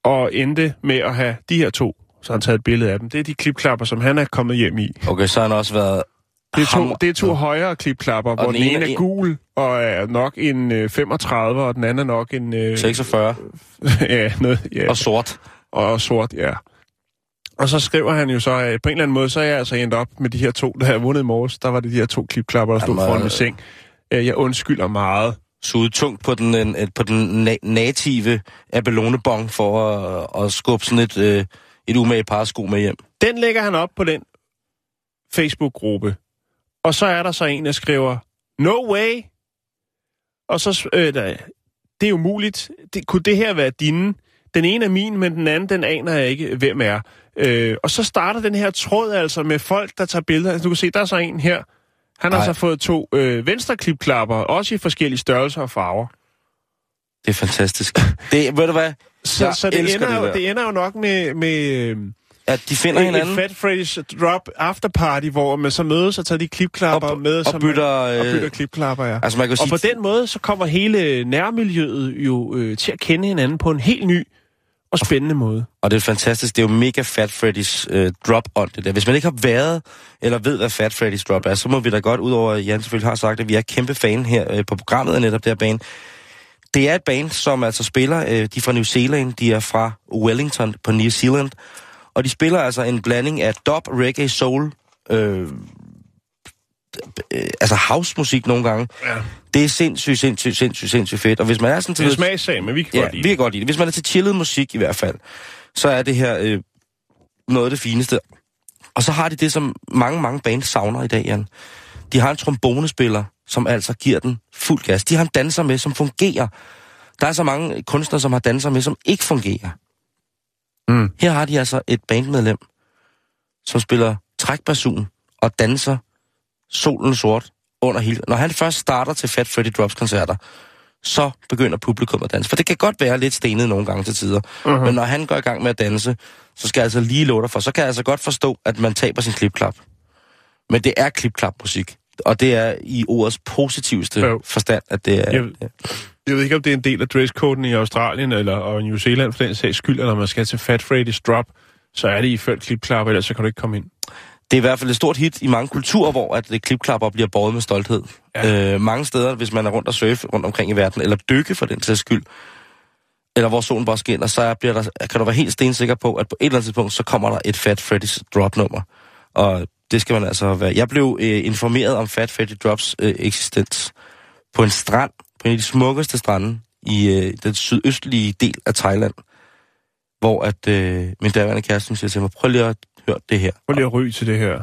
A: og endte med at have de her to så har han taget et billede af dem. Det er de klipklapper, som han er kommet hjem i.
B: Okay, så har han også været...
A: Det er to, det er to højere klipklapper, hvor
B: den ene
A: ene
B: er
A: gul og er nok en øh, 35, og den anden er nok en... Øh,
B: 46
A: ja, noget, ja,
B: og sort.
A: og sort, ja. Og så skriver han jo så, at på en eller anden måde, så er jeg altså endt op med de her to, der har vundet i morges. Der var det de her to klipklapper, der stod
B: Jamen,
A: foran
B: øh,
A: min seng. Øh, Jeg undskylder meget.
B: Suget tungt på den, en, på den na- native abelonebong for at, at skubbe sådan et, øh, et umage par sko med hjem.
A: Den lægger han op på den Facebook-gruppe. Og så er der så en, der skriver, no way. Og så, øh, der, det er umuligt. Det, kunne det her være dine? Den ene er min, men den anden, den aner jeg ikke, hvem er. Øh, og så starter den her tråd altså med folk, der tager billeder. Altså, du kan se, der er så en her. Han har så fået to øh, venstre klipklapper, også i forskellige størrelser og farver.
B: Det er fantastisk. Det, ved du hvad?
A: Så,
B: Jeg
A: så det, ender
B: det
A: jo,
B: der.
A: det ender jo nok med, med øh,
B: At de finder
A: et,
B: hinanden
A: et Fat Freddy's Drop afterparty, hvor man så mødes og tager de klipklapper
B: Og-
A: med.
B: og
A: som-
B: bytter,
A: og
B: øh,
A: bytter klipklapper, ja.
B: Altså man kan
A: Og
B: sige,
A: på den måde, så kommer hele nærmiljøet jo øh, til at kende hinanden på en helt ny og spændende måde.
B: og det er fantastisk, det er jo mega Fat Freddy's øh, drop on det der. Hvis man ikke har været, eller ved, hvad Fat Freddy's drop er, så må vi da godt, udover at Jan selvfølgelig har sagt, at vi er kæmpe fan her øh, på programmet af netop det her band. Det er et band, som altså spiller, øh, de er fra New Zealand, de er fra Wellington på New Zealand, og de spiller altså en blanding af dub, reggae, soul, øh, øh, altså house-musik nogle gange.
A: Ja.
B: Det er sindssygt, sindssygt, sindssygt, sindssygt fedt. Og hvis man er sådan
A: Det er smagssag, men vi kan
B: Ja,
A: godt lide
B: vi kan godt lide det. Hvis man er til chillet musik i hvert fald, så er det her øh, noget af det fineste. Og så har de det, som mange, mange bands savner i dag, Jan. De har en trombonespiller, som altså giver den fuld gas. De har en danser med, som fungerer. Der er så mange kunstnere, som har danser med, som ikke fungerer.
A: Mm.
B: Her har de altså et bandmedlem, som spiller trækbasun og danser solen sort under hele... Når han først starter til Fat Freddy Drops koncerter, så begynder publikum at danse. For det kan godt være lidt stenet nogle gange til tider. Uh-huh. Men når han går i gang med at danse, så skal jeg altså lige love dig for, så kan jeg altså godt forstå, at man taber sin klipklap. Men det er klipklap-musik. Og det er i ordets positivste
A: Jo.
B: forstand, at det er...
A: Jeg, jeg ved ikke, om det er en del af dresscoden i Australien eller og New Zealand for den sags skyld, at når man skal til Fat Freddy's Drop, så er det i ført klipklap, ellers så kan du ikke komme ind.
B: Det er i hvert fald et stort hit i mange kulturer, hvor at det klipklapper bliver båret med stolthed. Ja. Øh, mange steder, hvis man er rundt og surfe rundt omkring i verden, eller dykke for den sags skyld, eller hvor solen bare skinner, så bliver der, kan du være helt stensikker på, at på et eller andet tidspunkt, så kommer der et Fat Freddy's Drop-nummer. Og det skal man altså være. Jeg blev øh, informeret om Fat Freddy Drops øh, eksistens på en strand, på en af de smukkeste strande i øh, den sydøstlige del af Thailand, hvor at øh, min daværende kæreste siger til mig, prøv lige at høre det her.
A: Prøv lige at ryge til det her.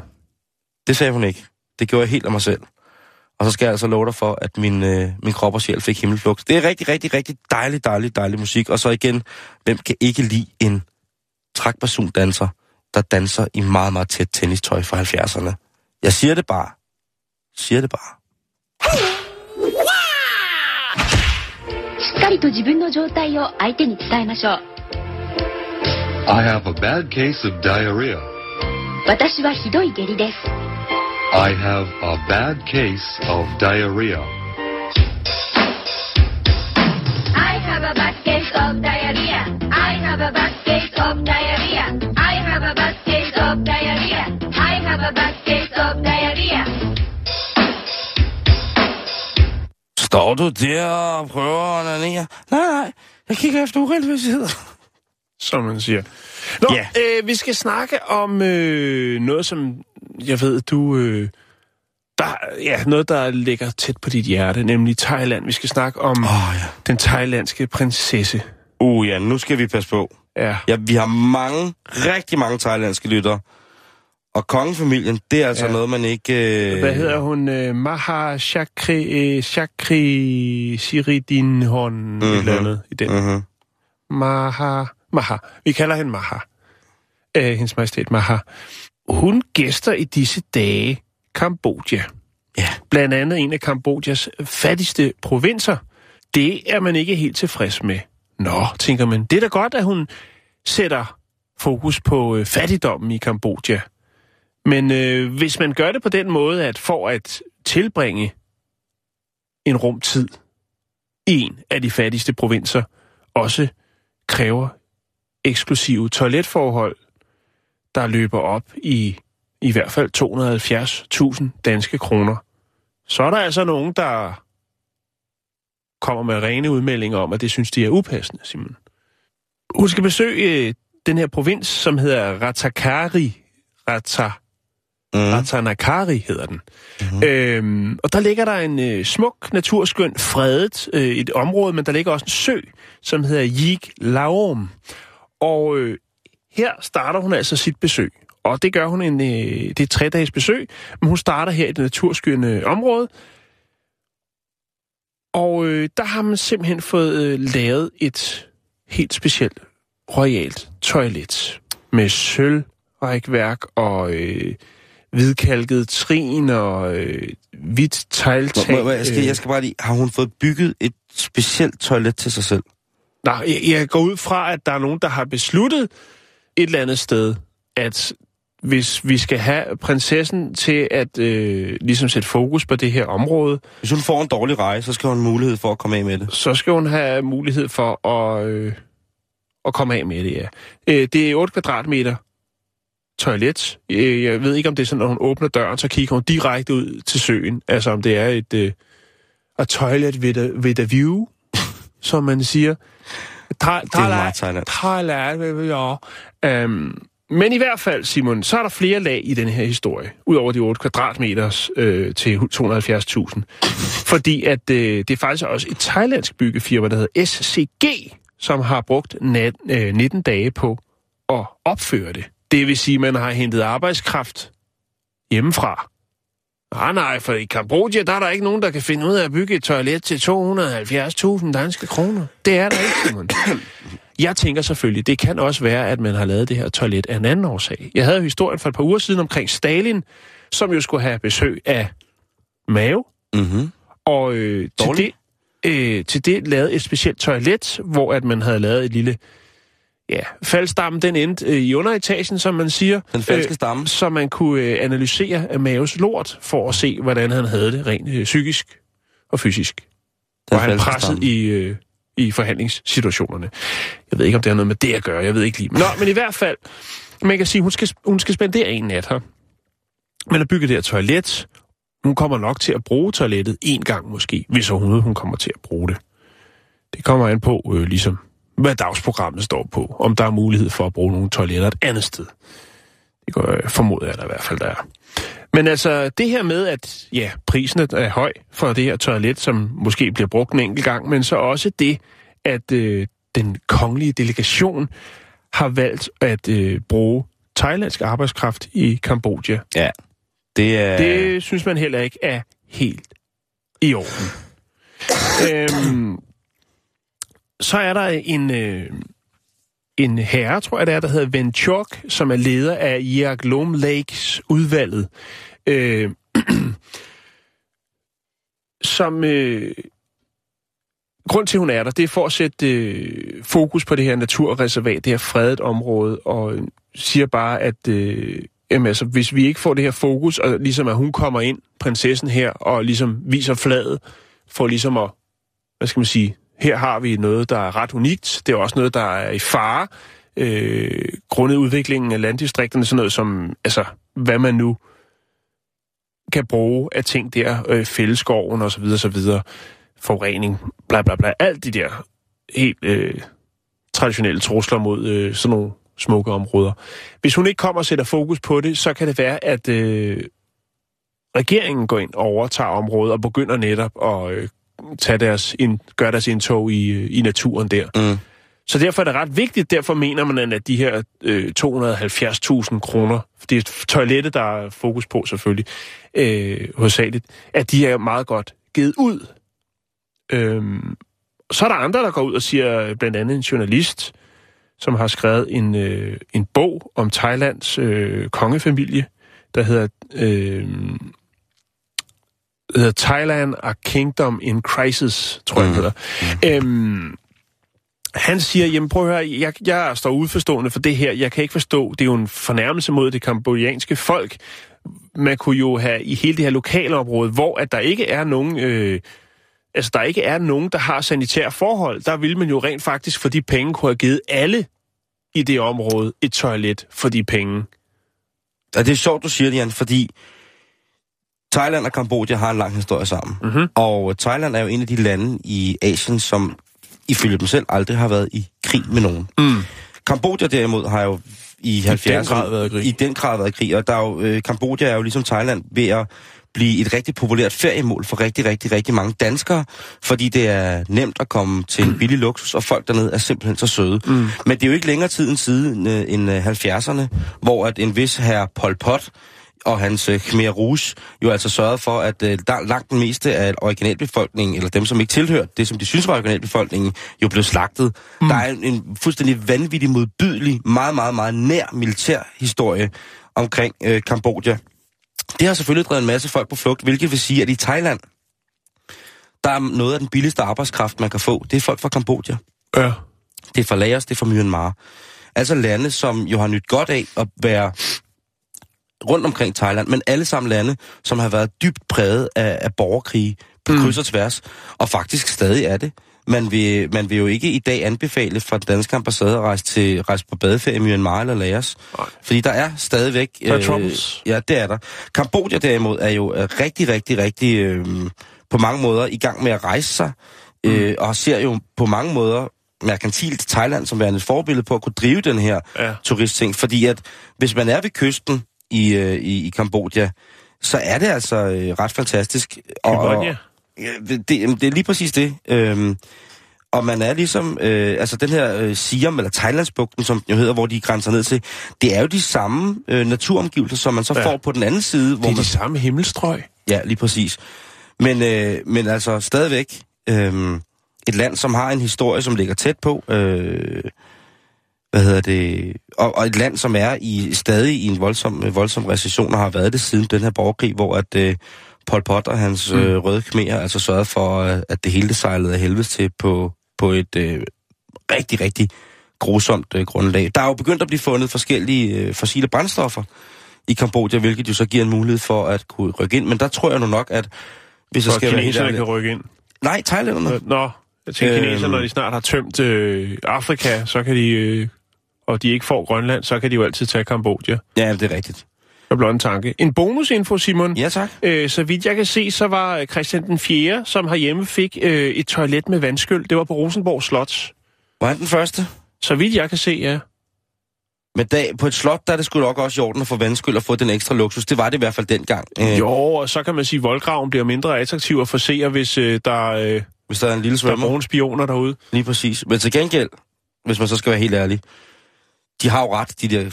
B: Det sagde hun ikke. Det gjorde jeg helt af mig selv. Og så skal jeg altså love dig for, at min, øh, min krop og sjæl fik himmelflugt. Det er rigtig, rigtig, rigtig dejlig, dejlig, dejlig musik. Og så igen, hvem kan ikke lide en trækbasun-danser, der danser i meget, meget tæt tennistøj fra 70'erne? Jeg siger det bare. Siger det bare.
I: しっかりと自分の状態を相手に伝えましょう
J: I have a bad case of diarrhea.
I: 私はひどい下痢です
J: I have a bad case of diarrhea.
I: I have a bad case of diarrhea I have a bad case of diarrhea have a bad case of diarrhea
B: Står du der og prøver at onanere? Nej, nej. Jeg kigger efter uregelmæssigheder.
A: som man siger. Nå,
B: Ja.
A: øh, vi skal snakke om øh, noget, som jeg ved, du... Øh, der, ja, noget, der ligger tæt på dit hjerte, nemlig Thailand. Vi skal snakke om
B: Åh, ja.
A: den thailandske prinsesse.
B: Uh, ja, nu skal vi passe på.
A: Ja.
B: Ja, vi har mange, rigtig mange thailandske lyttere. Og kongefamilien, det er altså
A: Ja.
B: noget, man ikke... Øh...
A: Hvad hedder hun? Øh, Maha Chakri, øh, Chakri Siridinhon, mm-hmm. et eller andet i den.
B: Mm-hmm.
A: Maha. Maha. Vi kalder hende Maha. Øh, hendes majestæt Maha. Hun gæster i disse dage Kambodja.
B: Ja.
A: Blandt andet en af Kambodjas fattigste provinser. Det er man ikke helt tilfreds med. Nå, tænker man. Det er da godt, at hun sætter fokus på øh, fattigdommen i Kambodja. Men øh, hvis man gør det på den måde, at for at tilbringe en rumtid i en af de fattigste provinser, også kræver eksklusive toiletforhold, der løber op i i hvert fald 270.000 danske kroner. Så er der altså nogen, der kommer med rene udmeldinger om, at det synes de er upassende, Simon. Hun skal besøge øh, den her provins, som hedder Ratakari. Ratakari.
B: Mm.
A: Ratanakari hedder den. Mm-hmm. Øhm, og der ligger der en øh, smuk, naturskøn, fredet øh, et område, men der ligger også en sø, som hedder Yig Laom. Og øh, her starter hun altså sit besøg. Og det gør hun en, øh, det er et tre-dages besøg, men hun starter her i det naturskønne område. Og øh, der har man simpelthen fået øh, lavet et helt specielt royalt toilet med sølvrækværk og øh, hvidkalket trin og øh, hvidt tegltag.
B: Må, må, jeg, skal,
A: øh.
B: jeg skal bare lige... Har hun fået bygget et specielt toilet til sig selv?
A: Nej, jeg, jeg går ud fra, at der er nogen, der har besluttet et eller andet sted, at hvis vi skal have prinsessen til at øh, ligesom sætte fokus på det her område,
B: Hvis hun får en dårlig rejse, så skal hun have mulighed for at komme af med det.
A: så skal hun have mulighed for at, øh, at komme af med det, ja. Øh, det er 8 kvadratmeter toilet. Øh, jeg ved ikke, om det er sådan, når hun åbner døren, så kigger hun direkte ud til søen. Altså, om det er et øh, a toilet with a, with a view, som man siger.
B: Det er meget Thailand.
A: Ja. Øhm, men i hvert fald, Simon, så er der flere lag i den her historie, udover de 8 kvadratmeters øh, til 270.000. Fordi at øh, det er faktisk også et thailandsk byggefirma, der hedder SCG, som har brugt nat, øh, 19 dage på at opføre det. Det vil sige, at man har hentet arbejdskraft hjemmefra. Ah, nej, for i Kambodja, der er der ikke nogen, der kan finde ud af at bygge et toilet til 270.000 danske kroner. Det er der ikke, Simon. Jeg tænker selvfølgelig, det kan også være, at man har lavet det her toilet af en anden årsag. Jeg havde historien for et par uger siden omkring Stalin, som jo skulle have besøg af Mao.
B: Mm-hmm.
A: Og øh, til, det, øh, til det lavede et specielt toilet, hvor at man havde lavet et lille... Ja, faldstammen, den endte øh, i underetagen, som man siger.
B: Den falske stamme.
A: Så man kunne øh, analysere Maos lort, for at se, hvordan han havde det rent øh, psykisk og fysisk.
B: Den
A: var han presset
B: stamme.
A: i, øh, i forhandlingssituationerne. Jeg ved ikke, om det har noget med det at gøre. Jeg ved ikke lige. Nå, men i hvert fald, man kan sige, hun skal, hun skal spendere en nat her. Man har bygget det her toilet. Hun kommer nok til at bruge toilettet en gang måske, hvis overhovedet hun kommer til at bruge det. Det kommer an på, øh, ligesom, hvad dagsprogrammet står på. Om der er mulighed for at bruge nogle toiletter et andet sted. Det går, øh, formoder jeg da i hvert fald, der er. Men altså, det her med, at ja, prisen er høj for det her toilet, som måske bliver brugt en enkelt gang, men så også det, at øh, den kongelige delegation har valgt at øh, bruge thailandsk arbejdskraft i Kambodja.
B: Ja, det er...
A: Det synes man heller ikke er helt i orden. øhm, så er der en, øh, en herre, tror jeg det er, der hedder Ven som er leder af Yaglom Lakes udvalget, øh, som... Øh, grund til, at hun er der, det er for at sætte øh, fokus på det her naturreservat, det her fredet område, og øh, siger bare, at øh, jamen, altså, hvis vi ikke får det her fokus, og ligesom at hun kommer ind, prinsessen her, og ligesom viser fladet, for ligesom at, hvad skal man sige, her har vi noget, der er ret unikt, det er også noget, der er i fare, øh, grundet udviklingen af landdistrikterne, sådan noget som, altså, hvad man nu kan bruge af ting der, øh, fælleskoven og så videre, så videre, forurening, bla bla bla, alt de der helt øh, traditionelle trusler mod øh, sådan nogle smukke områder. Hvis hun ikke kommer og sætter fokus på det, så kan det være, at øh, regeringen går ind og overtager området og begynder netop at øh, tage deres ind, gøre deres indtog i, øh, i naturen der.
B: Mm.
A: Så derfor er det ret vigtigt, derfor mener man, at de her øh, 270.000 kroner, det er toilettet, der er fokus på selvfølgelig, øh, hovedsageligt, at de er meget godt givet ud. Øhm, så er der andre, der går ud og siger, blandt andet en journalist, som har skrevet en, øh, en bog om Thailands øh, kongefamilie, der hedder, øh, hedder Thailand a Kingdom in Crisis, tror jeg, mm. hedder. Øhm, han siger, jamen prøv at høre, jeg, jeg står udforstående for det her, jeg kan ikke forstå, det er jo en fornærmelse mod det kambodjanske folk. Man kunne jo have i hele det her lokale område, hvor at der ikke er nogen... Øh, altså der ikke er nogen, der har sanitære forhold, der vil man jo rent faktisk for de penge kunne have givet alle i det område et toilet for de penge.
B: Og det er sjovt, du siger det, Jan, fordi Thailand og Kambodja har en lang historie sammen.
A: Mm-hmm.
B: Og Thailand er jo en af de lande i Asien, som ifølge dem selv aldrig har været i krig med nogen.
A: Mm.
B: Kambodja derimod har jo i 70'erne...
A: den grad været i krig.
B: I den grad været i krig. Og der er jo, øh, Kambodja er jo ligesom Thailand ved at blive et rigtig populært feriemål for rigtig, rigtig, rigtig mange danskere, fordi det er nemt at komme til en billig luksus, og folk dernede er simpelthen så søde.
A: Mm.
B: Men det er jo ikke længere tid end siden øh, end øh, 70'erne, hvor at en vis herre Pol Pot og hans øh, Khmer Rouge jo altså sørgede for, at øh, der, langt den meste af originalbefolkningen, eller dem, som ikke tilhørte det, som de synes var originalbefolkningen, jo blev slagtet. Mm. Der er en, en fuldstændig vanvittig, modbydelig, meget, meget, meget nær militær historie omkring øh, Kambodja. Det har selvfølgelig drevet en masse folk på flugt, hvilket vil sige, at i Thailand, der er noget af den billigste arbejdskraft, man kan få. Det er folk fra Kambodja.
A: Ja.
B: Det er fra Laos, det er fra Myanmar. Altså lande, som jo har nyt godt af at være rundt omkring Thailand, men alle sammen lande, som har været dybt præget af, af borgerkrige på
A: Mm.
B: kryds og tværs, og faktisk stadig er det. Man vil, man vil jo ikke i dag anbefale fra den danske ambassade at rejse, til, rejse på badeferie i Myanmar eller Laos.
A: Nej.
B: Fordi der er stadigvæk...
A: Der er troubles.
B: ja, det er der. Kambodja derimod er jo øh, rigtig, rigtig, rigtig øh, på mange måder i gang med at rejse sig, øh, og ser jo på mange måder merkantilt Thailand som værende et forbillede på at kunne drive den her
A: Ja.
B: turistting. Fordi at hvis man er ved kysten i, øh, i, i Kambodja, så er det altså øh, ret fantastisk. Og,
A: Cambodja.
B: Ja, det, det, er lige præcis det. Øhm, og man er ligesom, øh, altså den her øh, Siam, eller Thailandsbugten, som den jo hedder, hvor de grænser ned til, det er jo de samme øh, naturomgivelser, som man så
A: ja.
B: får på den anden side. Hvor
A: Det er
B: man,
A: de samme himmelstrøg.
B: Ja, lige præcis. Men, øh, men altså stadigvæk øh, et land, som har en historie, som ligger tæt på. Øh, hvad hedder det? Og, og et land, som er i stadig i en voldsom, voldsom recession, og har været det siden den her borgerkrig, hvor at øh, Pol Pot og hans øh, røde khmer altså sørgede for, øh, at det hele sejlede af helvede til på, på et øh, rigtig, rigtig grusomt øh, grundlag. Der er jo begyndt at blive fundet forskellige øh, fossile brændstoffer i Kambodja, hvilket jo så giver en mulighed for at kunne rykke ind. Men der tror jeg nu nok, at hvis jeg
A: Så
B: skal være helt ærlig...
A: kan rykke ind.
B: Nej, thailænderne.
A: Øh, Nå, jeg tænker,
B: Øhm.
A: kineserne, når de snart har tømt øh, Afrika, så kan de, øh, og de ikke får Grønland, så kan de jo altid tage Kambodja.
B: Ja, det er rigtigt.
A: Det er blot en tanke. En bonusinfo, Simon.
B: Ja, tak.
A: Øh, så vidt jeg kan se, så var Christian den 4., som herhjemme fik øh, et toilet med vandskyld. Det var på Rosenborg Slot.
B: Var han den første?
A: Så vidt jeg kan se, ja.
B: Men dag, på et slot, der er det sgu nok også i orden at få vandskyld og få den ekstra luksus. Det var det i hvert fald dengang. Øh,
A: Jo, og så kan man sige, at voldgraven bliver mindre attraktiv at forsere, hvis øh, der, øh,
B: Hvis der er en lille
A: der er
B: svømmer.
A: spioner derude.
B: Lige præcis. Men til gengæld, hvis man så skal være helt ærlig, de har jo ret, de der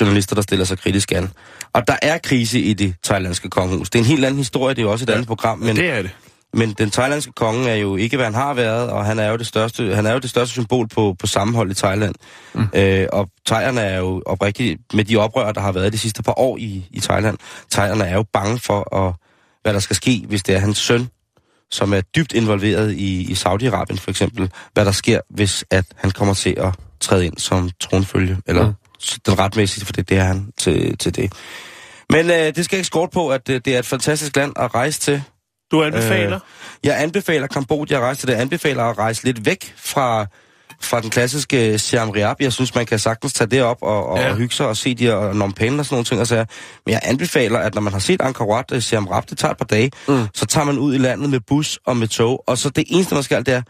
B: journalister, der stiller sig kritisk an. Og der er krise i det thailandske kongehus. Det er en helt anden historie, det er jo også et andet program, men,
A: Det er det.
B: men den thailandske konge er jo ikke, hvad han har været, og han er jo det største, han er jo det største symbol på, på sammenhold i Thailand. Mm. Øh, og thaierne er jo oprigtigt, med de oprør, der har været de sidste par år i, i Thailand, thaierne er jo bange for, at, hvad der skal ske, hvis det er hans søn, som er dybt involveret i, i Saudi-Arabien for eksempel, hvad der sker, hvis at han kommer til at træde ind som tronfølge, eller
A: mm.
B: den retmæssige, for det, det er han til, til det. Men øh, det skal ikke skort på, at øh, det er et fantastisk land at rejse til.
A: Du anbefaler?
B: Øh, jeg anbefaler Kambodja at rejse til det. Jeg anbefaler at rejse lidt væk fra, fra den klassiske Siam Reap. Jeg synes, man kan sagtens tage det op og, og,
A: Ja.
B: ja. og hygge sig og se de her Phnom Penh og sådan nogle ting. Og så, men jeg anbefaler, at når man har set Angkor Wat og Siam Reap, det tager et par dage, mm. så tager man ud i landet med bus og med tog. Og så det eneste, man skal, det er,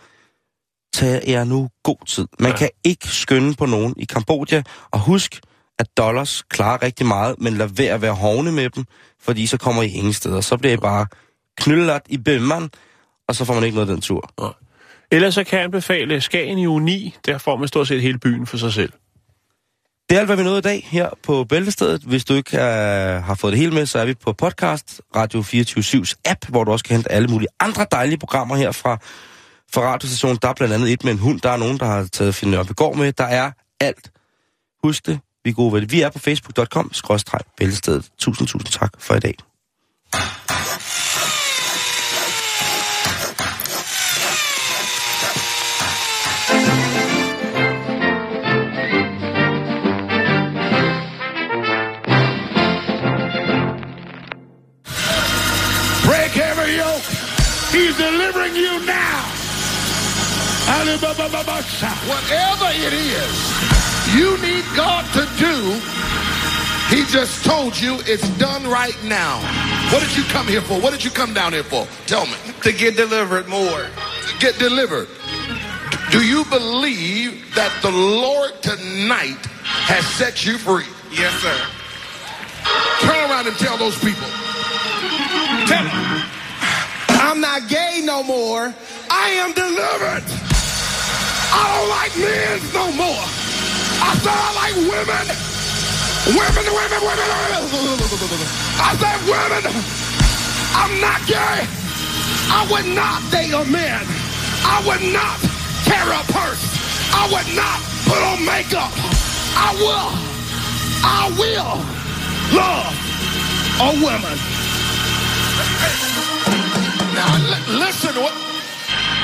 B: tag jer nu god tid. Man
A: Ja.
B: ja. kan ikke skynde på nogen i Kambodja. Og husk, at dollars klarer rigtig meget, men lad være at være hovne med dem, fordi så kommer I ingen steder. Så bliver I bare knyllet i bømmeren, og så får man ikke noget af den tur.
A: Ellers så kan jeg anbefale Skagen i 9. Der får man stort set hele byen for sig selv.
B: Det er alt, hvad vi nåede i dag her på Bæltestedet. Hvis du ikke uh, har fået det hele med, så er vi på podcast, Radio 24-7's app, hvor du også kan hente alle mulige andre dejlige programmer her fra, fra radiostationen. Der er blandt andet et med en hund. Der er nogen, der har taget Finn op går med. Der er alt. Husk det. Vi er gode ved det. Vi er på facebook.com-bæltestedet. Tusind, tusind tak for i dag.
K: Whatever it is you need God to do, He just told you it's done right now. What did you come here for? What did you come down here for? Tell me. To get delivered more. To get delivered. Do you believe that the Lord tonight has set you free? Yes, sir. Turn around and tell those people. Tell them. I'm not gay no more. I am delivered. I don't like men no more. I said I like women. Women, women, women, women. I said women. I'm not gay. I would not date a man. I would not carry a purse. I would not put on makeup. I will. I will love a woman. Now li- listen, what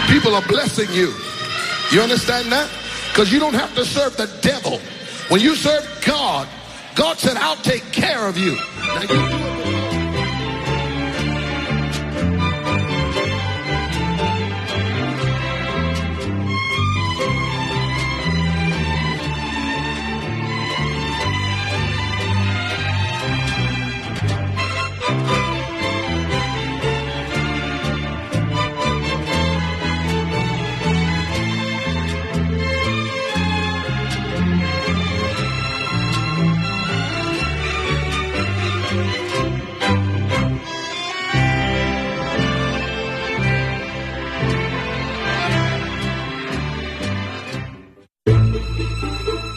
K: people are blessing you. You understand that? Because you don't have to serve the devil. When you serve God, God said, "I'll take care of you."